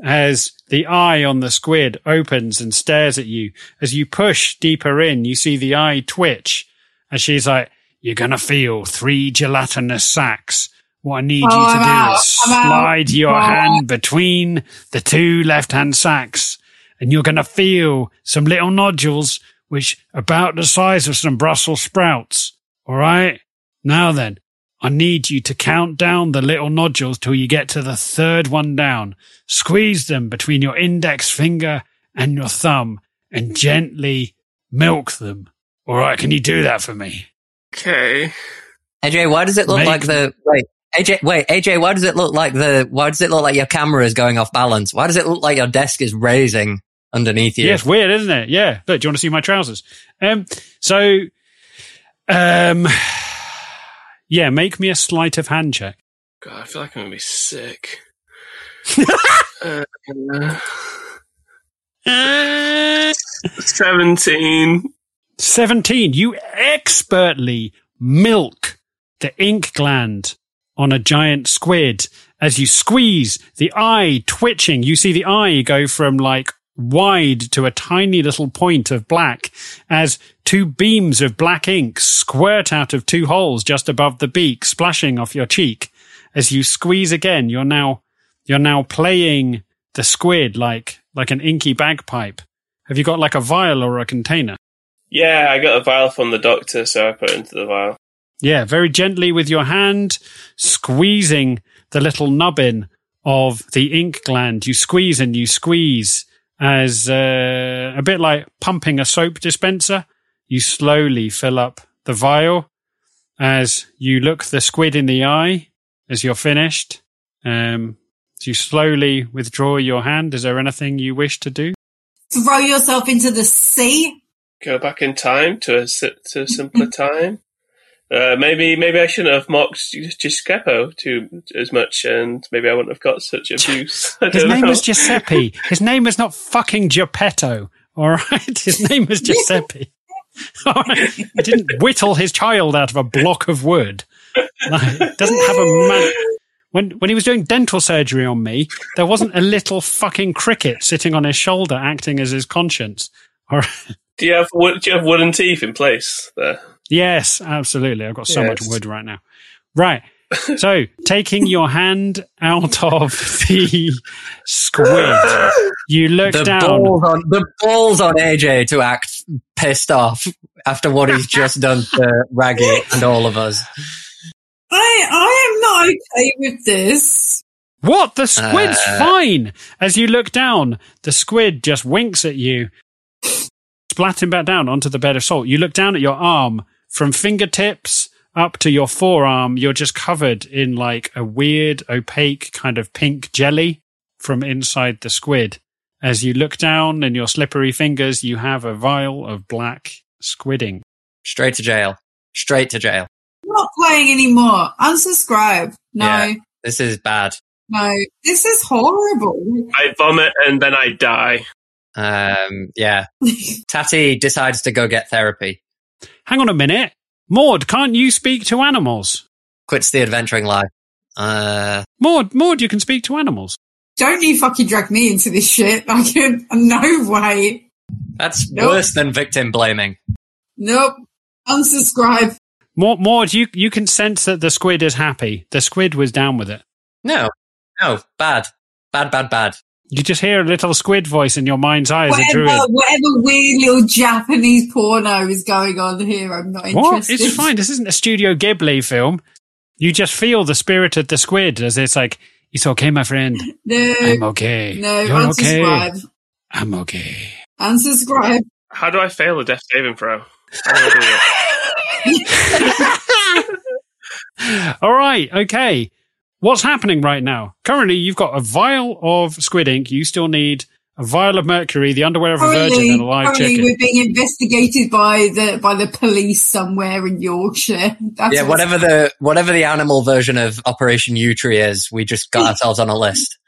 as the eye on the squid opens and stares at you. As you push deeper in, you see the eye twitch and she's like, you're going to feel three gelatinous sacks. What I need Oh, you to I'm do out. is I'm out. slide your Oh. hand between the two left hand sacks and you're going to feel some little nodules which are about the size of some Brussels sprouts. All right. Now then, I need you to count down the little nodules till you get to the third one down. Squeeze them between your index finger and your thumb and gently milk them. All right, can you do that for me? Okay. AJ, why does it look Make- like the wait? AJ, wait, AJ, why does it look like the? Why does it look like your camera is going off balance? Why does it look like your desk is raising underneath you? Yeah, it's weird, isn't it? Yeah. Look, do you want to see my trousers? Um, so, um, yeah, make me a sleight of hand check. God, I feel like I'm gonna be sick. uh, Seventeen. 17. You expertly milk the ink gland on a giant squid as you squeeze the eye twitching. You see the eye go from like wide to a tiny little point of black as two beams of black ink squirt out of two holes just above the beak, splashing off your cheek. As you squeeze again, you're now, you're now playing the squid like, like an inky bagpipe. Have you got like a vial or a container? Yeah, I got a vial from the doctor, so I put it into the vial. Yeah, very gently with your hand, squeezing the little nubbin of the ink gland. You squeeze and you squeeze as uh, a bit like pumping a soap dispenser. You slowly fill up the vial as you look the squid in the eye as you're finished. Um, as you slowly withdraw your hand, is there anything you wish to do? Throw yourself into the sea. Go back in time to a, to a simpler time. Uh, maybe maybe I shouldn't have mocked Giuseppe too as much, and maybe I wouldn't have got such abuse. His name know. was Giuseppe. His name was not fucking Geppetto. All right. His name was Giuseppe. All right. He didn't whittle his child out of a block of wood. He doesn't have a man. When, when he was doing dental surgery on me, there wasn't a little fucking cricket sitting on his shoulder acting as his conscience. All right. Do you have do you have wooden teeth in place there? Yes, absolutely. I've got so much wood right now. Right. So, taking your hand out of the squid, you look the down. balls on the balls on AJ to act pissed off after what he's just done to Wraggy and all of us. I I am not okay with this. What? The squid's Uh, fine. As you look down, the squid just winks at you, splatting back down onto the bed of salt. You look down at your arm from fingertips up to your forearm. You're just covered in like a weird, opaque kind of pink jelly from inside the squid. As you look down in your slippery fingers, you have a vial of black squidding. Straight to jail. Straight to jail. Not playing anymore. Unsubscribe. No, Yeah. This is bad. no. This is horrible. I vomit and then I die. Um, yeah. Tatty decides to go get therapy. Hang on a minute. Maud, can't you speak to animals? Quits the adventuring life. Uh, Maud, Maud, you can speak to animals. Don't you fucking drag me into this shit. I can, no way. that's Nope. worse than victim blaming. Nope. Unsubscribe. Maud, Maud, you, you can sense that the squid is happy. The squid was down with it. No. No. Bad. Bad, bad, bad. You just hear a little squid voice in your mind's eye as a druid. Whatever, whatever weird little Japanese porno is going on here, I'm not What? interested. It's fine. This isn't a Studio Ghibli film. You just feel the spirit of the squid as it's like, it's okay, my friend. No, I'm okay. no, You're okay. I'm okay. Unsubscribe. How do I fail a death saving throw? How do I do that? All right. Okay. What's happening right now? Currently, you've got a vial of squid ink. You still need a vial of mercury, the underwear of a virgin, and a live currently chicken. we're being investigated by the by the police somewhere in Yorkshire. That's yeah, whatever the whatever the animal version of Operation Yewtree is, we just got ourselves on a list.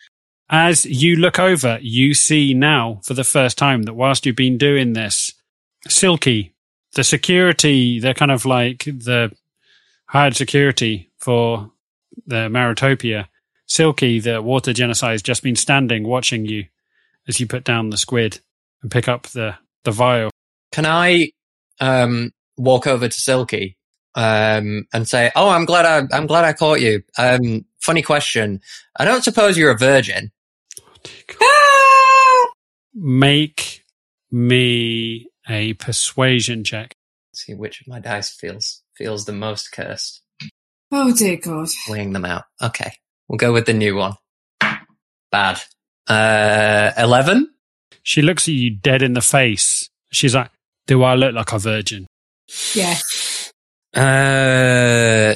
As you look over, you see now for the first time that whilst you've been doing this, Silky, the security, the kind of like the hired security for the Maritopia, Silky, the water genasi, has just been standing watching you as you put down the squid and pick up the, the vial. Can I um, walk over to Silky um, and say, "Oh, I'm glad I I'm glad I caught you." Um, funny question. I don't suppose you're a virgin. Make me a persuasion check. Let's see which of my dice feels feels the most cursed. Oh dear God. weighing them out. Okay, we'll go with the new one. Bad. Uh, eleven. She looks at you dead in the face. She's like, Do I look like a virgin? Yeah. Uh,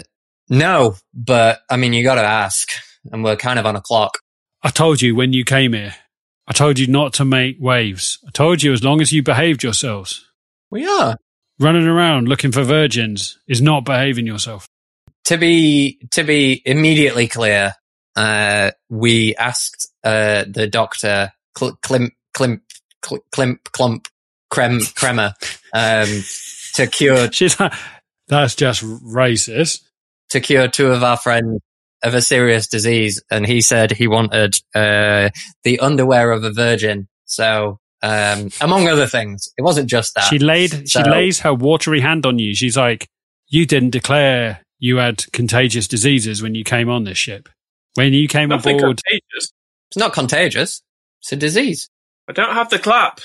no, but I mean, you got to ask, and we're kind of on a clock. I told you when you came here. I told you not to make waves. I told you as long as you behaved yourselves. We are. Running around looking for virgins is not behaving yourself. To be to be immediately clear, uh, we asked uh, the doctor Cl- Klimp Klimp Cl- Klimp Clump Crem Kremer um, to cure She's like, That's just racist. to cure two of our friends of a serious disease, and he said he wanted uh, the underwear of a virgin. So, um, among other things, it wasn't just that. She laid she lays her watery hand on you. She's like, You didn't declare you had contagious diseases when you came on this ship. When you came Nothing aboard, contagious. It's not contagious. It's a disease. I don't have the clap.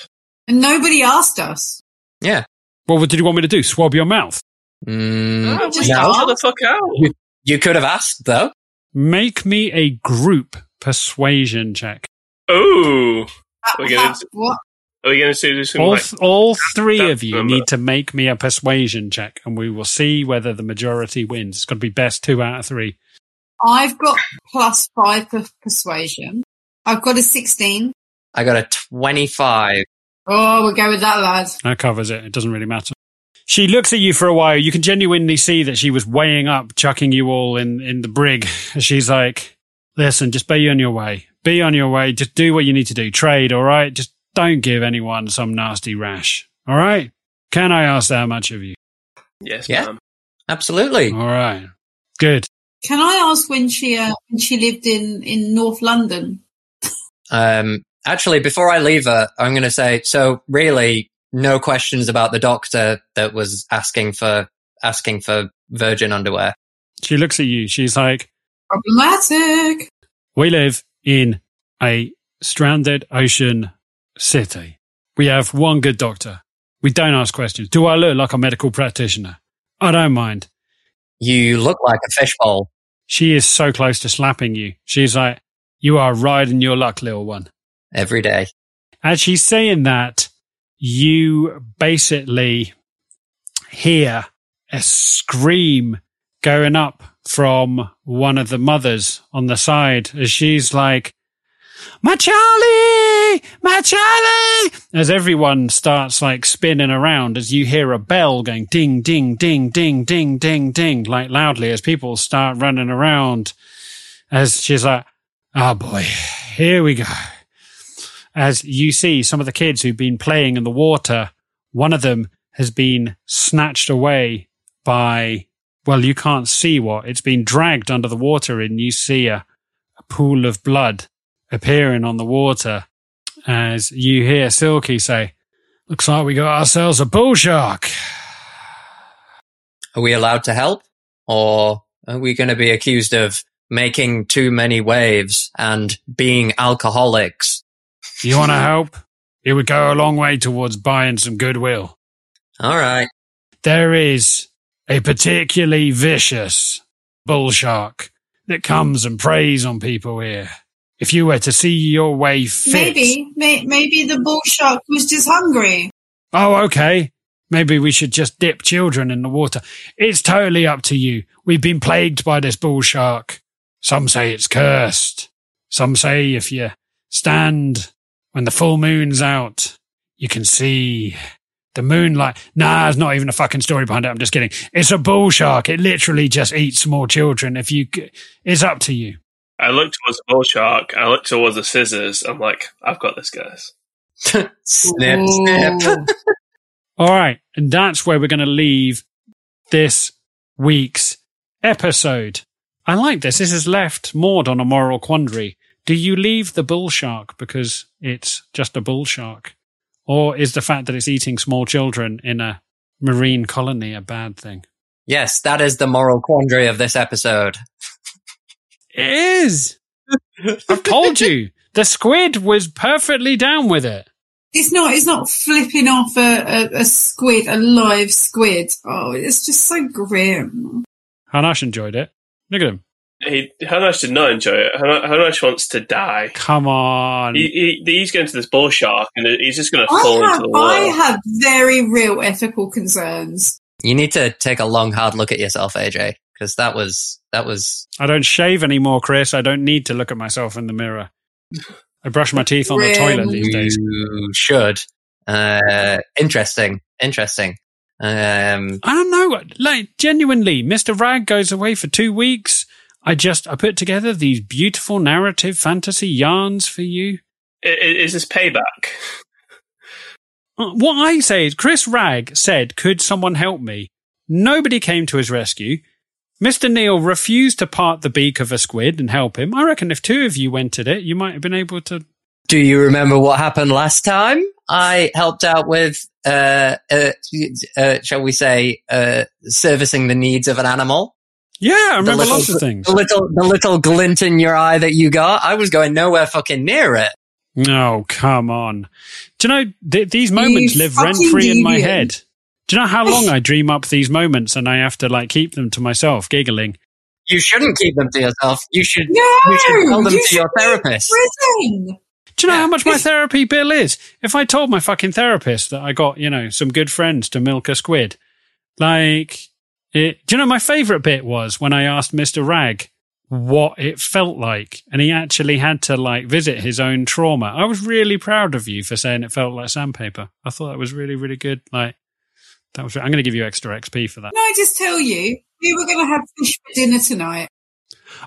And nobody asked us. Yeah. well, what did you want me to do? Swab your mouth? Mm, Oh, just no. the fuck out. You- you could have asked though. Make me a group persuasion check. Oh, We're gonna- what? Are we going to do some All, like all three that of you number. need to make me a persuasion check, and we will see whether the majority wins. It's going to be best two out of three. I've got plus five for persuasion. I've got a 16. I got a twenty-five. Oh, we'll go with that, lads. That covers it. It doesn't really matter. She looks at you for a while. You can genuinely see that she was weighing up, chucking you all in, in the brig. She's like, listen, just be on your way. Be on your way. Just do what you need to do. Trade, all right? Just don't give anyone some nasty rash. All right? Can I ask that much of you? yes, Yeah. ma'am. Absolutely. All right. Good. Can I ask when she uh, when she lived in in North London? Um, actually, before I leave her, I'm going to say so. Really, no questions about the doctor that was asking for asking for virgin underwear. She looks at you. She's like, Problematic. We live in a stranded ocean city. We have one good doctor. We don't ask questions. Do I look like a medical practitioner? I don't mind. You look like a fishbowl. She is so close to slapping you. She's like, You are riding your luck, little one. every day. As she's saying that, you basically hear a scream going up from one of the mothers on the side as she's like, my Charlie, my Charlie, as everyone starts like spinning around as you hear a bell going ding, ding, ding, ding, ding, ding, ding, like loudly as people start running around as she's like, oh boy, here we go. As you see some of the kids who've been playing in the water, one of them has been snatched away by, well, you can't see what. It's been dragged under the water, and you see a, a pool of blood appearing on the water as you hear Silky say, Looks like we got ourselves a bull shark. Are we allowed to help, or are we going to be accused of making too many waves and being alcoholics? You want to help? It would go a long way towards buying some goodwill. All right. there is a particularly vicious bull shark that comes and preys on people here. If you were to see your way fit, Maybe, may, maybe the bull shark was just hungry. oh, okay, maybe we should just dip children in the water. It's totally up to you. We've been plagued by this bull shark. Some say it's cursed. Some say if you stand when the full moon's out, you can see the moonlight. Nah, it's not even a fucking story behind it. I'm just kidding. It's a bull shark. It literally just eats small children. If you, it's up to you. I look towards the bull shark. I look towards the scissors. I'm like, I've got this, guys. snip, snip. All right. And that's where we're going to leave this week's episode. I like this. This has left Maud on a moral quandary. Do you leave the bull shark because it's just a bull shark? Or is the fact that it's eating small children in a marine colony a bad thing? Yes, that is the moral quandary of this episode. It is. I've told you. The squid was perfectly down with it. It's not. It's not flipping off a, a, a squid, a live squid. Oh, it's just so grim. Hunnarsh enjoyed it. Look at him. He, Hunnarsh did not enjoy it. Han- Hunnarsh wants to die. Come on. He, he, he's going to this bull shark and he's just going to fall have, into the water. I have very real ethical concerns. You need to take a long, hard look at yourself, AJ, because that was that was I don't shave anymore, Chris. I don't need to look at myself in the mirror. I brush my teeth on the toilet these days. you should. Uh, interesting, interesting. Um, I don't know. Like, genuinely, Mr. Rag goes away for two weeks. I just, I put together these beautiful narrative fantasy yarns for you. I- I- Is this payback? Uh, What I say is, Chris Rag said, Could someone help me? Nobody came to his rescue. Mr. Neal refused to part the beak of a squid and help him. I reckon if two of you went at it, you might have been able to. do you remember what happened last time? I helped out with, uh, uh, uh shall we say, uh, servicing the needs of an animal. Yeah, I The remember little- lots of things. The little, the little glint in your eye that you got. I was going nowhere fucking near it. No, come on. Do you know th- these moments You live rent free in my head? Do you know how long I dream up these moments and I have to like keep them to myself, giggling? You shouldn't keep them to yourself. You should, No, you should tell them you to your should be in therapist. Prison. Do you know how much my therapy bill is? If I told my fucking therapist that I got, you know, some good friends to milk a squid, like, it, do you know my favorite bit was when I asked Mr. Rag what it felt like and he actually had to like visit his own trauma. I was really proud of you for saying it felt like sandpaper. I thought that was really, really good. Like, that was, I'm going to give you extra XP for that. Can I just tell you, we were going to have fish for dinner tonight.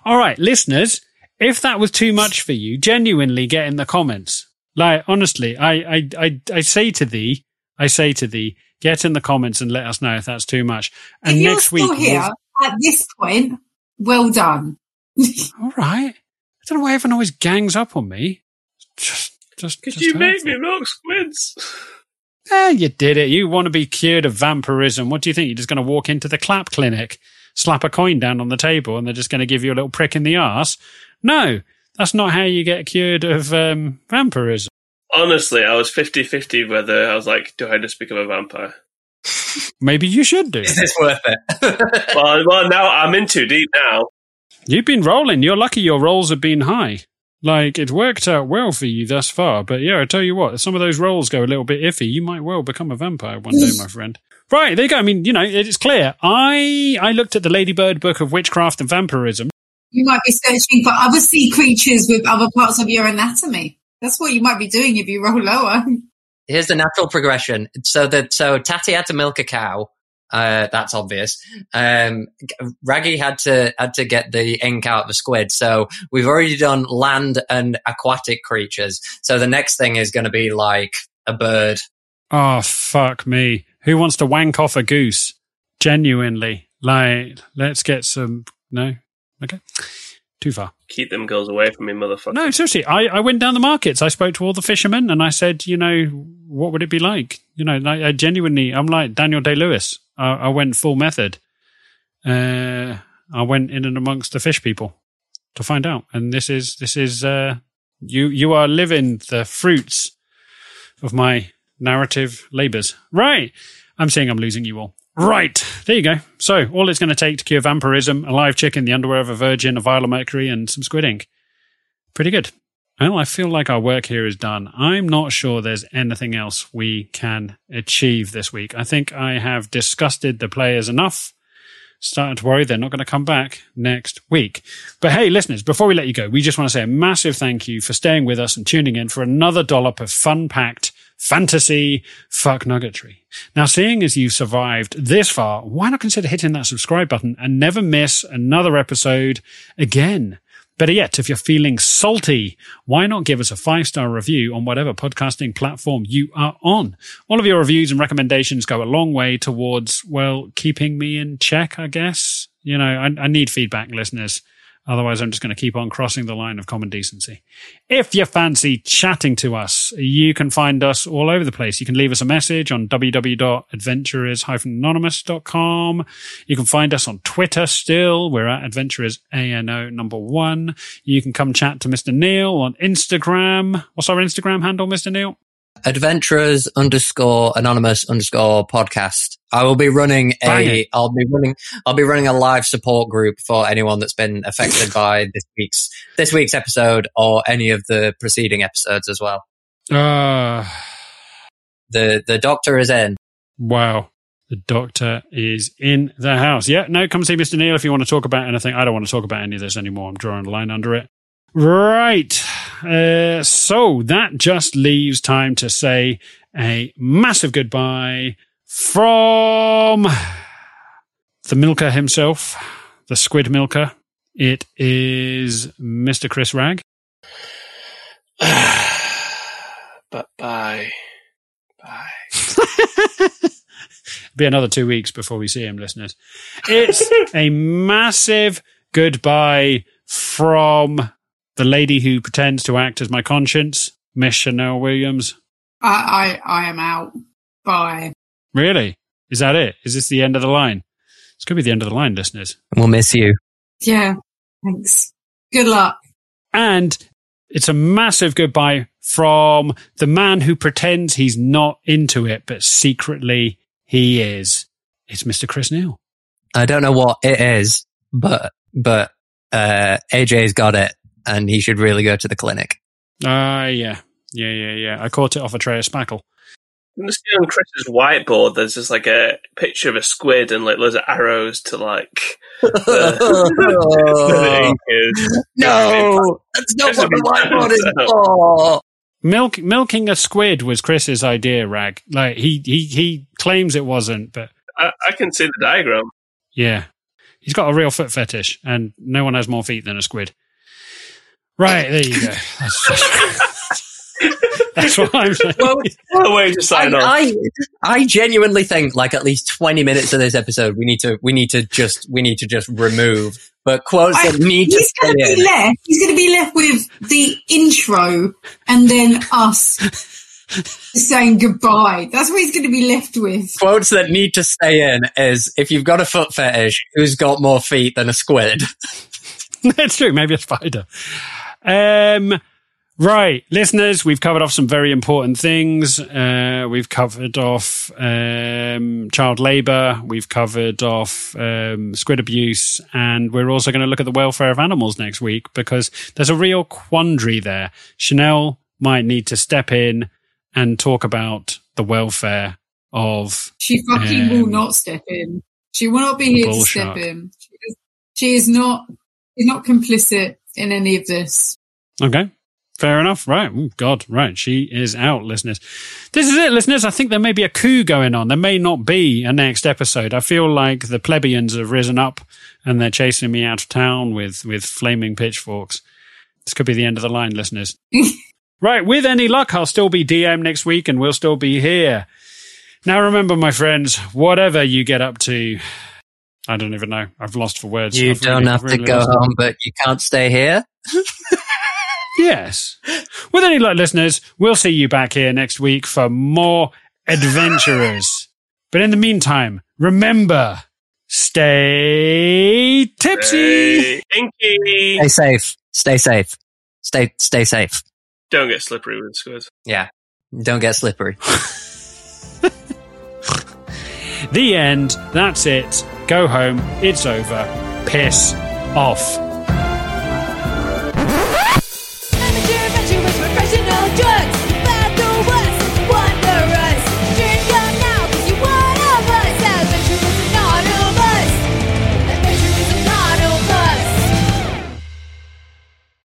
All right, listeners, if that was too much for you, genuinely get in the comments. Like, honestly, I, I, I, I say to thee, I say to thee, get in the comments and let us know if that's too much. And if you're next still week, here at this point, well done. all right. I don't know why everyone always gangs up on me. Just, just, Could just you make me milk squids? Eh, you did it. You want to be cured of vampirism. What do you think? You're just going to walk into the clap clinic, slap a coin down on the table, and they're just going to give you a little prick in the arse? No, that's not how you get cured of um, vampirism. Honestly, I was 50 50 whether I was like, do I just become a vampire? Maybe you should do. Is this worth it? well, well, now I'm in too deep now. You've been rolling. You're lucky your rolls have been high. Like, it worked out well for you thus far. But yeah, I tell you what, if some of those rolls go a little bit iffy, you might well become a vampire one day, my friend. Right, there you go. I mean, you know, it's clear. I I looked at the Ladybird Book of Witchcraft and Vampirism. You might be searching for other sea creatures with other parts of your anatomy. That's what you might be doing if you roll lower. Here's the natural progression. So that so Tatty had to milk a cow. Uh, that's obvious. Um, Wraggy had to had to get the ink out of a squid. So we've already done land and aquatic creatures. So the next thing is going to be like a bird. Oh, fuck me. Who wants to wank off a goose? Genuinely. Like, let's get some. No? Okay. Too far. Keep them girls away from me, motherfucker. No, seriously. I, I went down the markets. I spoke to all the fishermen and I said, you know, what would it be like? You know, like, I genuinely, I'm like Daniel Day Lewis. I, I went full method. Uh, I went in and amongst the fish people to find out. And this is, this is, uh, you, you are living the fruits of my narrative labors. Right. I'm saying I'm losing you all. Right. There you go. So, all it's going to take to cure vampirism, a live chicken, the underwear of a virgin, a vial of mercury, and some squid ink. Pretty good. Well, I feel like our work here is done. I'm not sure there's anything else we can achieve this week. I think I have disgusted the players enough. Starting to worry they're not going to come back next week. But hey, listeners, before we let you go, we just want to say a massive thank you for staying with us and tuning in for another dollop of fun packed fantasy fuck nuggetry. Now, seeing as you've survived this far, why not consider hitting that subscribe button and never miss another episode again? Better yet, if you're feeling salty, why not give us a five star review on whatever podcasting platform you are on? All of your reviews and recommendations go a long way towards, well, keeping me in check, I guess. You know, I, I need feedback, listeners. Otherwise, I'm just going to keep on crossing the line of common decency. If you fancy chatting to us, you can find us all over the place. You can leave us a message on www.adventurers-anonymous.com. You can find us on Twitter still. We're at Adventurers ANO number one. You can come chat to Mr. Neal on Instagram. What's our Instagram handle, Mr. Neal? Adventurers underscore anonymous underscore podcast. I will be running a. I'll be running, I'll be running a live support group for anyone that's been affected by this week's, this week's episode or any of the preceding episodes as well. Uh, The, the doctor is in. wow. The doctor is in the house. Yeah, no, come see Mr. Neal if you want to talk about anything. I don't want to talk about any of this anymore. I'm drawing a line under it. Right. Uh, so that just leaves time to say a massive goodbye from the milker himself, the squid milker. It is Mr. Chris Rag. but bye. Bye. Be another two weeks before we see him, listeners. It's a massive goodbye from the lady who pretends to act as my conscience, Miss Chanelle Williams. I, I, I am out. Bye. Really? Is that it? Is this the end of the line? It's going to be the end of the line, listeners. We'll miss you. Yeah. Thanks. Good luck. And it's a massive goodbye from the man who pretends he's not into it, but secretly he is. It's Mr. Chris Neal. I don't know what it is, but, but, uh, AJ's got it and he should really go to the clinic. Ah, yeah. Yeah, yeah, yeah. I caught it off a tray of spackle. You see on Chris's whiteboard, there's just like a picture of a squid and like loads of arrows to like. The, the ink no, that's not what the whiteboard is for. Milk, milking a squid was Chris's idea, Rag. Like he, he, he claims it wasn't, but I, I can see the diagram. yeah, he's got a real foot fetish, and no one has more feet than a squid. Right there you go. That's, that's what I'm saying. Well, What way to sign I, off. I, I genuinely think like at least 20 minutes of this episode, we need to, we need to just, we need to just remove, but quotes I- that need to he's stay going to in. be left. He's going to be left with the intro and then us saying goodbye. That's what he's going to be left with. Quotes that need to stay in is if you've got a foot fetish, who's got more feet than a squid? That's true. Maybe a spider. Um, right, listeners, we've covered off some very important things. Uh, we've covered off um, child labour. We've covered off um, squid abuse, and we're also going to look at the welfare of animals next week because there's a real quandary there. Chanelle might need to step in and talk about the welfare of She fucking will Um, not step in. She will not be here to step shark. in. She is, she is not. She's not complicit in any of this. Okay. Fair enough. Right. Oh, God. Right. She is out, listeners. This is it, listeners. I think there may be a coup going on. There may not be a next episode. I feel like the plebeians have risen up and they're chasing me out of town with, with flaming pitchforks. This could be the end of the line, listeners. right. With any luck, I'll still be DM next week and we'll still be here. Now, remember, my friends, whatever you get up to, I don't even know. I've lost for words. You I've don't really- have really to go lost- home, but you can't stay here. Yes. With any luck, listeners, we'll see you back here next week for more adventurers. But in the meantime, remember, stay tipsy. Hey, Inky! Stay safe. Stay safe. Stay, stay safe. Don't get slippery with squids. Yeah. Don't get slippery. The end. That's it. Go home. It's over. Piss off.